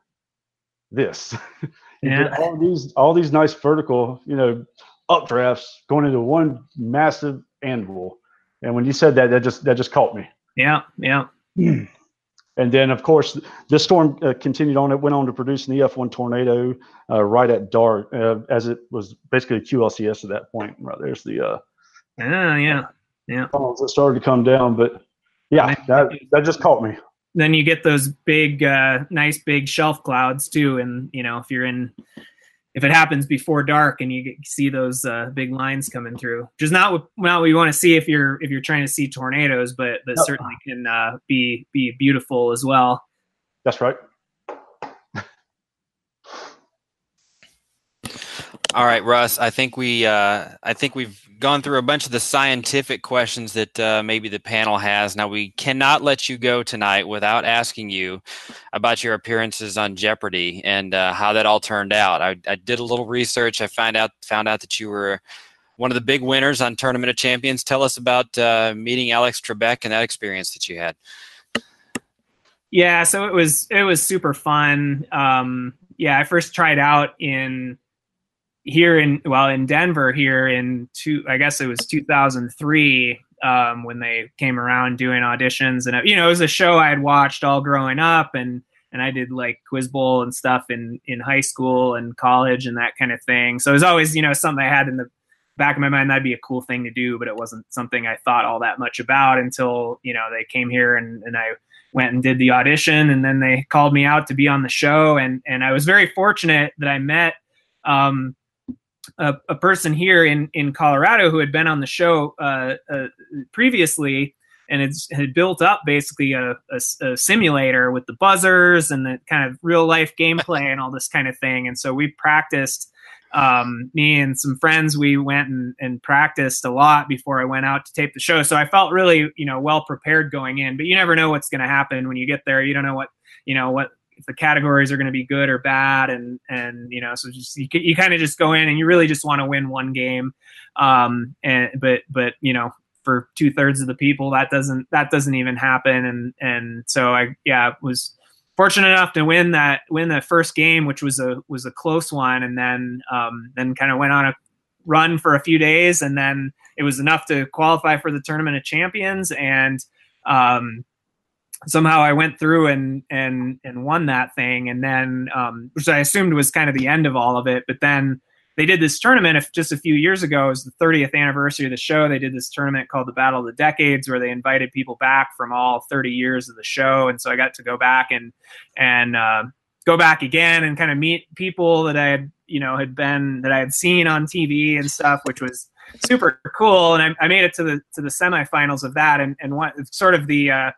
this. yeah. all these all these nice vertical, you know, updrafts going into one massive anvil. And when you said that, that just that just caught me. Yeah, yeah. And then, of course, this storm uh, continued on. It went on to produce an EF1 tornado uh, right at dark, uh, as it was basically a QLCS at that point. Right there's the uh, yeah, yeah, yeah. It started to come down, but yeah, that that just caught me. Then you get those big, uh, nice big shelf clouds too, and you know if you're in if it happens before dark and you see those uh, big lines coming through, which is not what, not what you want to see if you're if you're trying to see tornadoes, but but no. certainly can uh, be be beautiful as well. That's right. All right, Russ. I think we uh, I think we've gone through a bunch of the scientific questions that uh, maybe the panel has. Now we cannot let you go tonight without asking you about your appearances on Jeopardy and uh, how that all turned out. I, I, did a little research. I found out found out that you were one of the big winners on Tournament of Champions. Tell us about uh, meeting Alex Trebek and that experience that you had. Yeah, so it was it was super fun. Um, yeah, I first tried out in here in well in Denver here in two I guess it was 2003 um, when they came around doing auditions and you know it was a show I had watched all growing up and and I did like quiz bowl and stuff in in high school and college and that kind of thing. So it was always you know something I had in the back of my mind. That'd be a cool thing to do but it wasn't something I thought all that much about until you know they came here and and I went and did the audition and then they called me out to be on the show and and I was very fortunate that I met um, a, a, person here in in Colorado who had been on the show uh, uh, previously and it's had built up basically a, a, a, simulator with the buzzers and the kind of real life gameplay and all this kind of thing. And so we practiced. Um, me and some friends, we went and, and practiced a lot before I went out to tape the show. So I felt really, you know, well prepared going in. But you never know what's going to happen when you get there. You don't know what, you know, what if the categories are going to be good or bad and and you know so just you, you kind of just go in and you really just want to win one game. Um and but but you know for two thirds of the people that doesn't that doesn't even happen. And and so i yeah was fortunate enough to win that win the first game which was a was a close one. And then um then kind of went on a run for a few days. And then it was enough to qualify for the tournament of champions. And um somehow I went through and and and won that thing, and then um, which I assumed was kind of the end of all of it. But then they did this tournament if just a few years ago. It was the 30th anniversary of the show. They did this tournament called the Battle of the Decades, where they invited people back from all 30 years of the show, and so I got to go back and and uh, go back again and kind of meet people that I had you know had been that I had seen on TV and stuff, which was super cool. And I, I made it to the to the semifinals of that, and and what sort of the uh,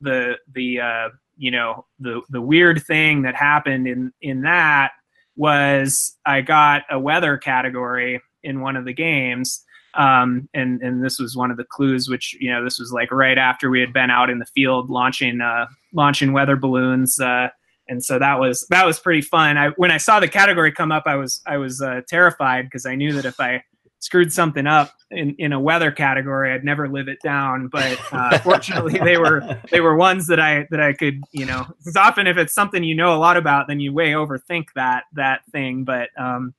the the uh, you know the the weird thing that happened in in that was I got a weather category in one of the games. Um, and and this was one of the clues, which you know this was like right after we had been out in the field launching uh, launching weather balloons, uh, and so that was that was pretty fun. I when I saw the category come up, I was I was uh, terrified because I knew that if I screwed something up in, in a weather category, I'd never live it down. But uh, fortunately, they were they were ones that I that I could you know. Because often if it's something you know a lot about, then you way overthink that that thing. But um,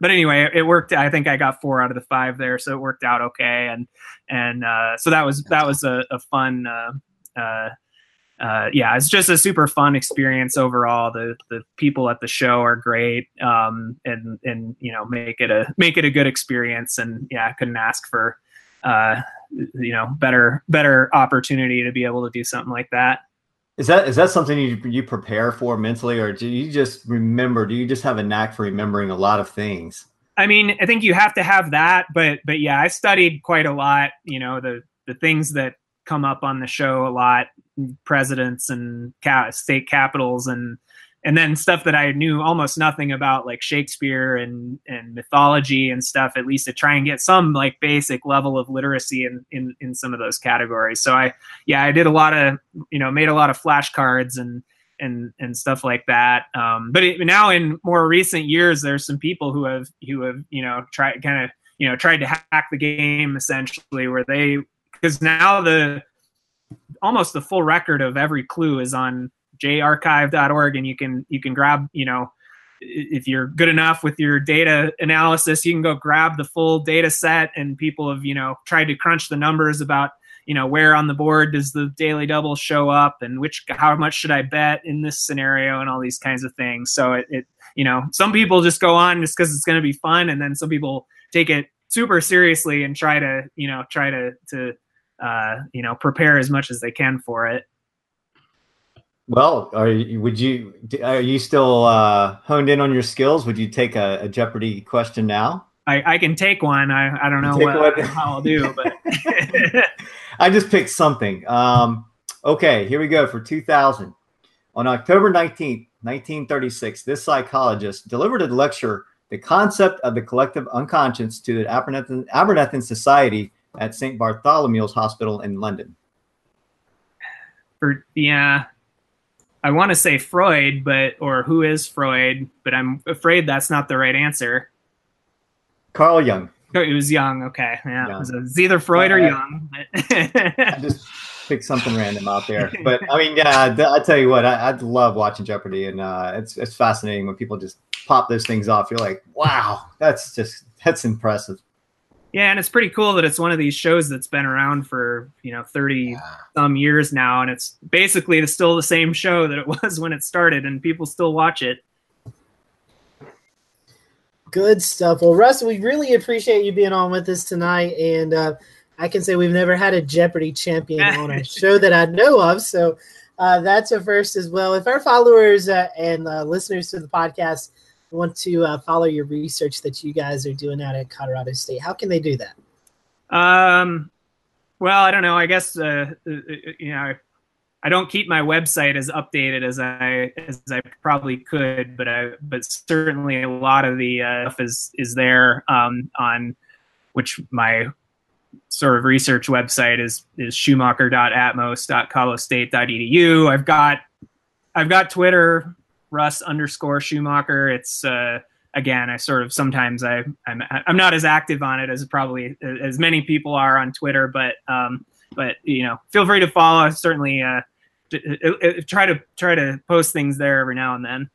but anyway, it worked. I think I got four out of the five there, so it worked out okay. And and uh, so that was that was a, a fun. Uh, uh, uh, yeah, it's just a super fun experience overall. The the people at the show are great, um, and and you know make it a make it a good experience. And yeah, I couldn't ask for uh, you know better better opportunity to be able to do something like that. Is that is that something you you prepare for mentally, or do you just remember? Do you just have a knack for remembering a lot of things? I mean, I think you have to have that, but but yeah, I studied quite a lot. You know, the the things that come up on the show a lot, presidents and ca- state capitals, and and then stuff that I knew almost nothing about, like Shakespeare and and mythology and stuff. At least to try and get some like basic level of literacy in in in some of those categories. So I yeah, I did a lot of you know made a lot of flashcards and and and stuff like that. Um, but it, now in more recent years, there's some people who have who have you know tried kind of you know tried to hack the game essentially, where they because now the almost the full record of every clue is on jarchive.org and you can you can grab you know if you're good enough with your data analysis you can go grab the full data set and people have you know tried to crunch the numbers about you know where on the board does the daily double show up and which how much should i bet in this scenario and all these kinds of things. So it, it you know some people just go on just because it's going to be fun and then some people take it super seriously and try to you know try to to uh, you know prepare as much as they can for it well, are you, would you are you still uh, honed in on your skills? Would you take a, a Jeopardy question now? I, I can take one. I, I don't know what, how I'll do, but I just picked something. Um, okay, here we go for 2000. On October 19th, 1936, this psychologist delivered a lecture, The Concept of the Collective Unconscious, to the Abernethy Society at St. Bartholomew's Hospital in London. For, yeah, I want to say Freud, but or who is Freud? But I'm afraid that's not the right answer. Carl Jung. Oh, it was Jung. Okay, yeah, It, was, it, was, either Freud or Jung. I just picked something random out there, but I mean, yeah, I tell you what, I, I love watching Jeopardy, and uh, it's it's fascinating when people just pop those things off. You're like, wow, that's just that's impressive. Yeah, and it's pretty cool that it's one of these shows that's been around for you know thirty yeah. some years now, and it's basically still the same show that it was when it started, and people still watch it. Good stuff. Well, Russ, we really appreciate you being on with us tonight, and uh, I can say we've never had a Jeopardy champion on a show that I know of, so uh, that's a first as well. If our followers uh, and uh, listeners to the podcast want to uh, follow your research that you guys are doing out at Colorado State, how can they do that? Um, well, I don't know. I guess uh, uh, uh, you know, I don't keep my website as updated as I as I probably could, but I but certainly a lot of the uh, stuff is is there um, on which my sort of research website is is schumacher.atmos.colostate.edu. I've got I've got Twitter Russ underscore Schumacher. It's uh, again, I sort of sometimes I I'm I'm not as active on it as probably as many people are on Twitter, but um, but you know, feel free to follow. Certainly, uh, try to try to post things there every now and then.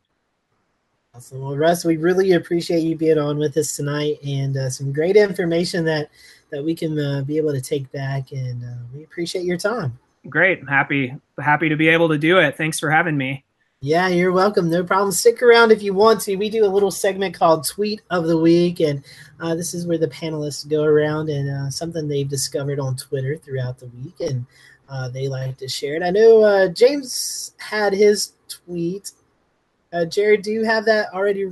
Awesome. Well, Russ, we really appreciate you being on with us tonight, and uh, some great information that that we can uh, be able to take back, and uh, we appreciate your time. Great, happy happy to be able to do it. Thanks for having me. Yeah, you're welcome. No problem. Stick around if you want to. We do a little segment called Tweet of the Week, and uh, this is where the panelists go around and uh, something they've discovered on Twitter throughout the week, and uh, they like to share it. I know uh, James had his tweet. Uh, Jared, do you have that already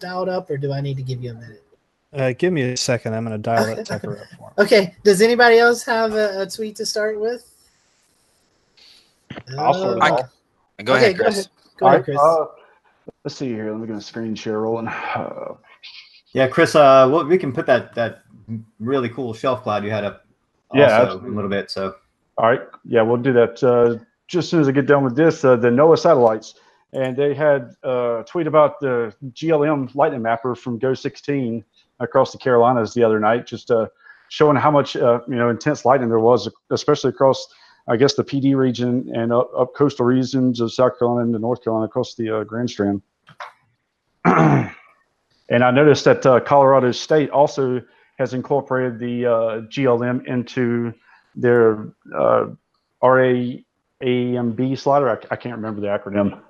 dialed up, or do I need to give you a minute? Uh, give me a second. I'm going to dial that ticker up for Okay. Does anybody else have a, a tweet to start with? I'll start. I, go okay, ahead, Chris. Go ahead. Go ahead, Chris. Uh, let's see here. Let me get a screen share rolling. Uh, yeah, Chris. Uh, well, we can put that that really cool shelf cloud you had up. yeah, a little bit. So. All right. Yeah, we'll do that. Uh, just as soon as I get done with this, uh, the NOAA satellites, and they had uh, a tweet about the GLM lightning mapper from GOES 16 across the Carolinas the other night, just uh, showing how much uh, you know intense lightning there was, especially across I guess the Pee Dee region and up, up coastal regions of South Carolina and North Carolina across the uh, Grand Strand. and And I noticed that uh, Colorado State also has incorporated the uh, GLM into their uh, RAMMB slider. I, I, can't remember the acronym.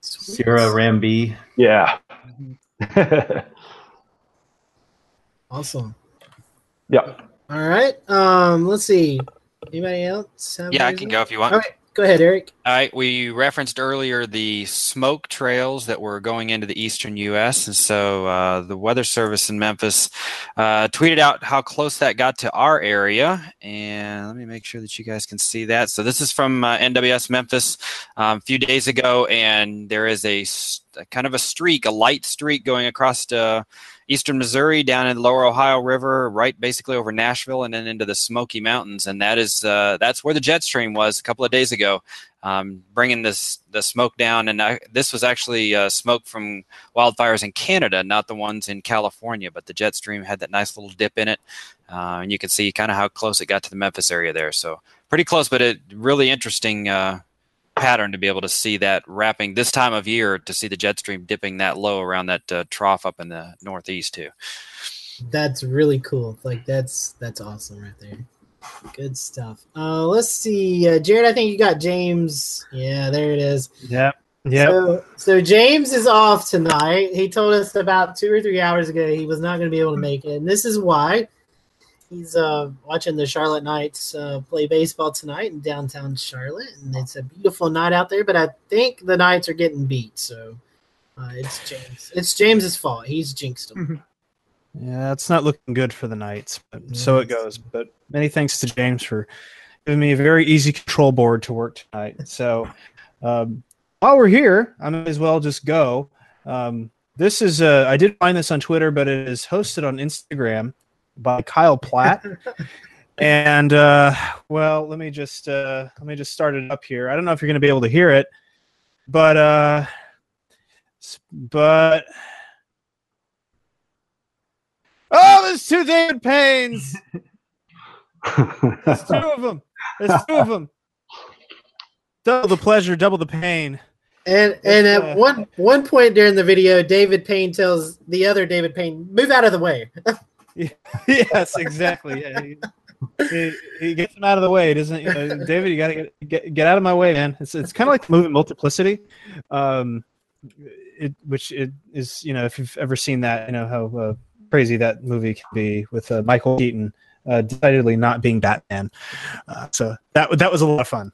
CIRA RAMMB. Yeah. awesome. Yep. All right. Um, let's see. Anybody else? yeah, I can go if you want. All right. Go ahead, Eric. All right. We referenced earlier the smoke trails that were going into the eastern U.S. And so uh, the Weather Service in Memphis uh, tweeted out how close that got to our area. And let me make sure that you guys can see that. So this is from uh, NWS Memphis um, a few days ago. And there is a, a, kind of a streak, a light streak going across to eastern Missouri down in the Lower Ohio River, right basically over Nashville and then into the Smoky Mountains, and that is uh, that's where the jet stream was a couple of days ago, um, bringing this the smoke down. And I, this was actually uh, smoke from wildfires in Canada, not the ones in California, but the jet stream had that nice little dip in it, uh, and you can see kind of how close it got to the Memphis area there. So pretty close, but it really interesting uh, pattern to be able to see that wrapping this time of year to see the jet stream dipping that low around that uh, trough up in the northeast too. That's really cool. Like that's that's awesome right there. Good stuff. Uh, let's see, uh, Jared. I think you got James. Yeah, there it is. Yeah. Yeah. So, so James is off tonight. He told us about two or three hours ago he was not going to be able to make it, and this is why he's uh, watching the Charlotte Knights uh, play baseball tonight in downtown Charlotte, and it's a beautiful night out there. But I think the Knights are getting beat, so uh, it's James. It's James's fault. He's jinxed them. Yeah, it's not looking good for the Knights, but yeah. so it goes. But many thanks to James for giving me a very easy control board to work tonight. So um, while we're here, I might as well just go. Um, this is uh, I did find this on Twitter, but it is hosted on Instagram by Kyle Platt. and uh, well, let me just uh, let me just start it up here. I don't know if you're going to be able to hear it, but uh, but oh, there's two David Paynes. there's two of them. There's two of them. Double the pleasure, double the pain. And and at uh, one one point during the video, David Payne tells the other David Payne, "Move out of the way." yes, exactly. Yeah, he, he, he, gets him out of the way, doesn't you know, David? You got to get, get get out of my way, man. It's it's kind of like the movie Multiplicity, um, it, which it is. You know, if you've ever seen that, you know how uh, crazy that movie can be with uh, Michael Keaton uh, decidedly not being Batman. Uh, so that that was a lot of fun.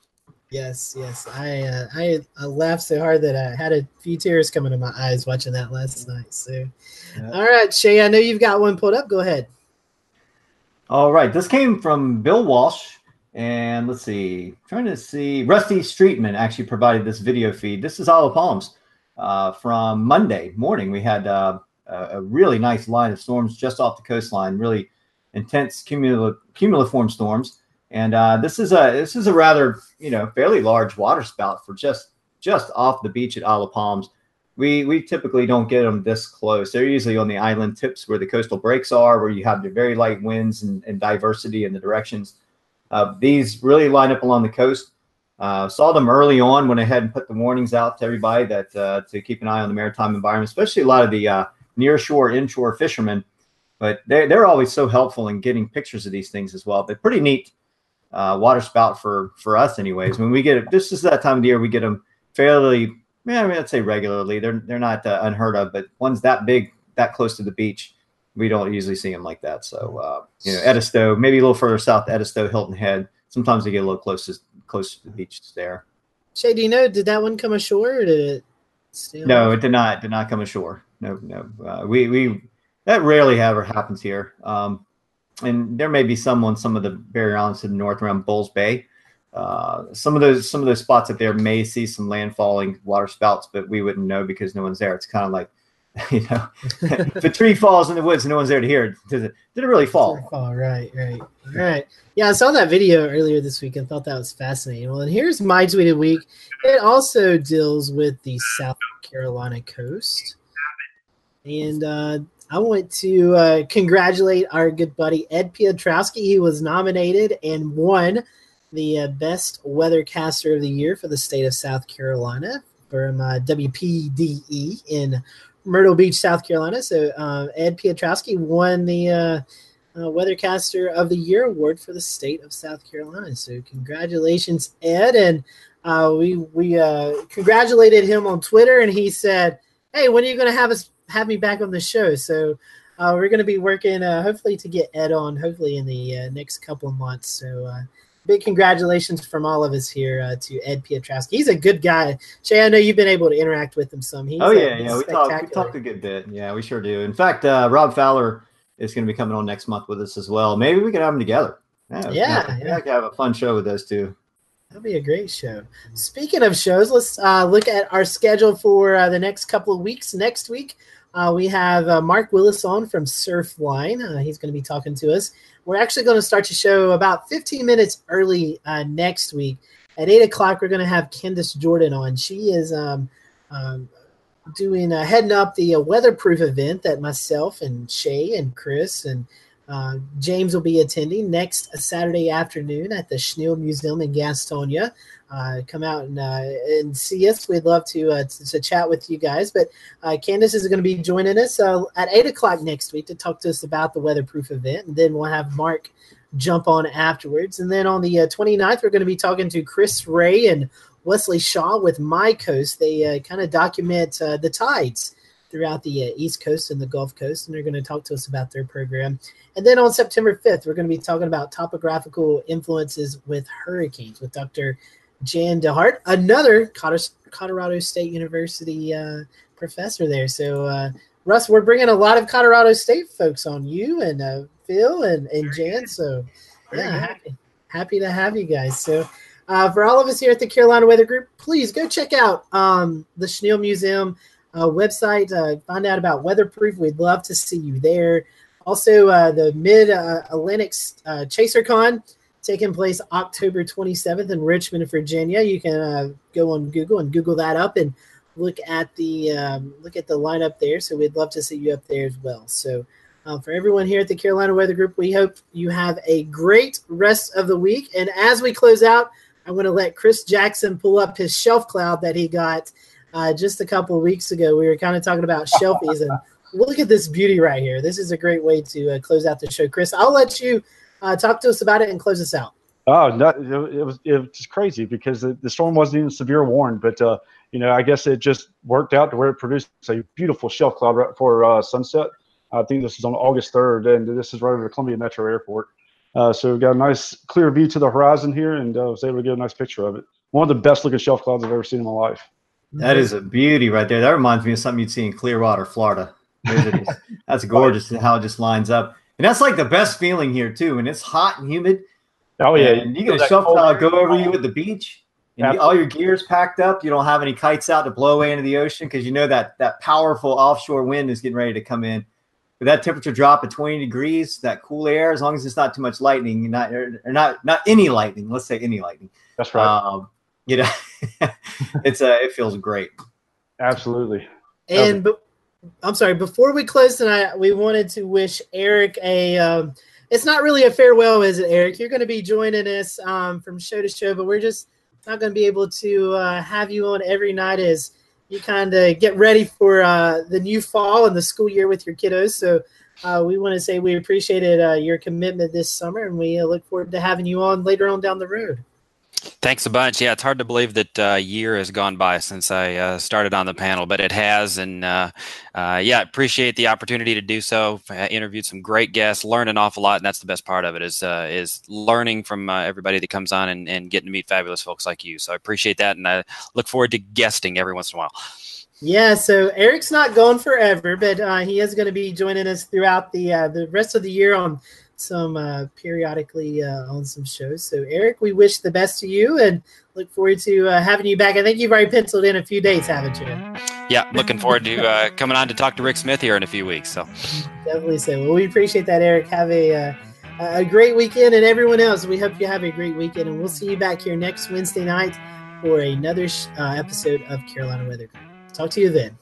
Yes, yes. I, uh, I I laughed so hard that I had a few tears coming to my eyes watching that last night. So, yeah. all right, Shay, I know you've got one pulled up. Go ahead. All right, this came from Bill Walsh, and let's see, trying to see. Rusty Streetman actually provided this video feed. This is of Palms uh, from Monday morning. We had uh, a really nice line of storms just off the coastline, really intense cumulative cumuliform storms. And uh, this is a this is a rather you know fairly large water spout for just just off the beach at Isle of Palms. We we typically don't get them this close. They're usually on the island tips where the coastal breaks are, where you have the very light winds and, and diversity in the directions. Uh, these really line up along the coast. Uh, saw them early on, went ahead and put the warnings out to everybody that uh, to keep an eye on the maritime environment, especially a lot of the uh, near shore, inshore fishermen. But they're, they're always so helpful in getting pictures of these things as well. But pretty neat uh, water spout for for us, anyways. When we get it, this is that time of the year we get them fairly. Yeah, I mean, I'd say regularly. They're they're not uh, unheard of, but ones that big, that close to the beach, we don't usually see them like that. So uh, you know, Edisto, maybe a little further south, Edisto, Hilton Head. Sometimes they get a little close to close to the beach there. Shay, do you know did that one come ashore or did it? no, it did not. Did not come ashore. No, no. Uh, we we that rarely ever happens here. Um, and there may be some on some of the barrier islands to the north around Bulls Bay. Uh, some of those some of those spots up there may see some landfalling water spouts, but we wouldn't know because no one's there. It's kind of like, you know, if a tree falls in the woods and no one's there to hear it, did it, did it really fall? fall? Right, right, right. Yeah, I saw that video earlier this week and thought that was fascinating. Well, and here's my tweeted week. It also deals with the South Carolina coast. And uh, I want to uh, congratulate our good buddy Ed Piotrowski. He was nominated and won the uh, Best Weathercaster of the Year for the state of South Carolina from uh, WPDE in Myrtle Beach, South Carolina. So uh, Ed Piotrowski won the uh, uh, Weathercaster of the Year award for the state of South Carolina. So congratulations, Ed! And uh, we we congratulated him on Twitter, and he said, "Hey, when are you going to have us have me back on the show?" So. Uh, we're going to be working, uh, hopefully, to get Ed on, hopefully in the uh, next couple of months. So, uh, big congratulations from all of us here uh, to Ed Piotrowski. He's a good guy. Shay, I know you've been able to interact with him some. He's, oh yeah, yeah. We talked, we talked a good bit. Yeah, we sure do. In fact, uh, Rob Fowler is going to be coming on next month with us as well. Maybe we could have them together. Yeah, Yeah, yeah. could have a fun show with those two. That'll be a great show. Speaking of shows, let's uh, look at our schedule for uh, the next couple of weeks. Next week, uh, we have uh, Mark Willis on from Surfline. Uh, he's going to be talking to us. We're actually going to start the show about 15 minutes early uh, next week. At 8 o'clock, we're going to have Candace Jordan on. She is um, um, doing uh, heading up the uh, weatherproof event that myself and Shay and Chris and James will be attending next Saturday afternoon at the Schiele Museum in Gastonia. Uh, come out and uh, and see us. We'd love to, uh, to to chat with you guys. But uh, Candace is going to be joining us uh, at eight o'clock next week to talk to us about the weatherproof event, and then we'll have Mark jump on afterwards. And then on the uh, 29th, we're going to be talking to Chris Ray and Wesley Shaw with My Coast. They uh, kind of document uh, the tides throughout the East Coast and the Gulf Coast, and they're going to talk to us about their program. And then on September 5th, we're going to be talking about topographical influences with hurricanes with Dr. Jan DeHart, another Colorado State University uh, professor there. So, uh, Russ, we're bringing a lot of Colorado State folks on you and uh, Phil and, and Jan. So, yeah, happy, happy to have you guys. So, uh, for all of us here at the Carolina Weather Group, please go check out um, the Schiele Museum uh, website. Uh, find out about weatherproof. We'd love to see you there. Also, uh, the Mid uh, Atlantic uh, ChaserCon taking place October 27th in Richmond, Virginia. You can uh, go on Google and Google that up and look at the um, look at the lineup there. So we'd love to see you up there as well. So. Uh, for everyone here at the Carolina Weather Group, we hope you have a great rest of the week. And as we close out, I'm going to let Chris Jackson pull up his shelf cloud that he got uh, just a couple weeks ago. We were kind of talking about shelfies, and look at this beauty right here. This is a great way to uh, close out the show. Chris, I'll let you uh, talk to us about it and close us out. Oh, no, it it was it was just crazy because the, the storm wasn't even severe warned, but uh, you know I guess it just worked out to where it produced a beautiful shelf cloud right for uh, sunset. I think this is on August third, and this is right over the Columbia Metro Airport. Uh, so we've got a nice clear view to the horizon here, and uh, was able to get a nice picture of it. One of the best looking shelf clouds I've ever seen in my life. That is a beauty right there. That reminds me of something you'd see in Clearwater, Florida. Those are just- that's gorgeous how it just lines up. And that's like the best feeling here too. And it's hot and humid, Oh yeah, and you get a that shelf cloud go over you at the beach, and you- all your gear's packed up. You don't have any kites out to blow away into the ocean because you know that that powerful offshore wind is getting ready to come in. With that temperature drop of 20 degrees, that cool air, as long as it's not too much lightning, not or not not any lightning. Let's say any lightning. That's right. Um, you know, it's uh, it feels great. Absolutely. And but I'm sorry, before we close tonight, we wanted to wish Eric a. Um, it's not really a farewell, is it, Eric? You're going to be joining us um, from show to show, but we're just not going to be able to uh, have you on every night as you kind of get ready for uh, the new fall and the school year with your kiddos. So uh, we want to say we appreciated uh, your commitment this summer, and we uh, look forward to having you on later on down the road. Thanks a bunch. Yeah, it's hard to believe that uh, a year has gone by since I uh, started on the panel, but it has. And uh, uh, yeah, appreciate the opportunity to do so. I interviewed some great guests, learned an awful lot, and that's the best part of it is uh, is learning from uh, everybody that comes on and, and getting to meet fabulous folks like you. So I appreciate that, and I look forward to guesting every once in a while. Yeah, so Eric's not gone forever, but uh, he is going to be joining us throughout the uh, the rest of the year on some uh, periodically uh, on some shows. So Eric, we wish the best to you and look forward to uh, having you back. I think you've already penciled in a few dates, haven't you? Yeah, looking forward to uh, coming on to talk to Rick Smith here in a few weeks. So Definitely so. Well, we appreciate that, Eric. Have a uh, a great weekend, and everyone else, we hope you have a great weekend, and we'll see you back here next Wednesday night for another sh- uh, episode of Carolina Weather. Talk to you then.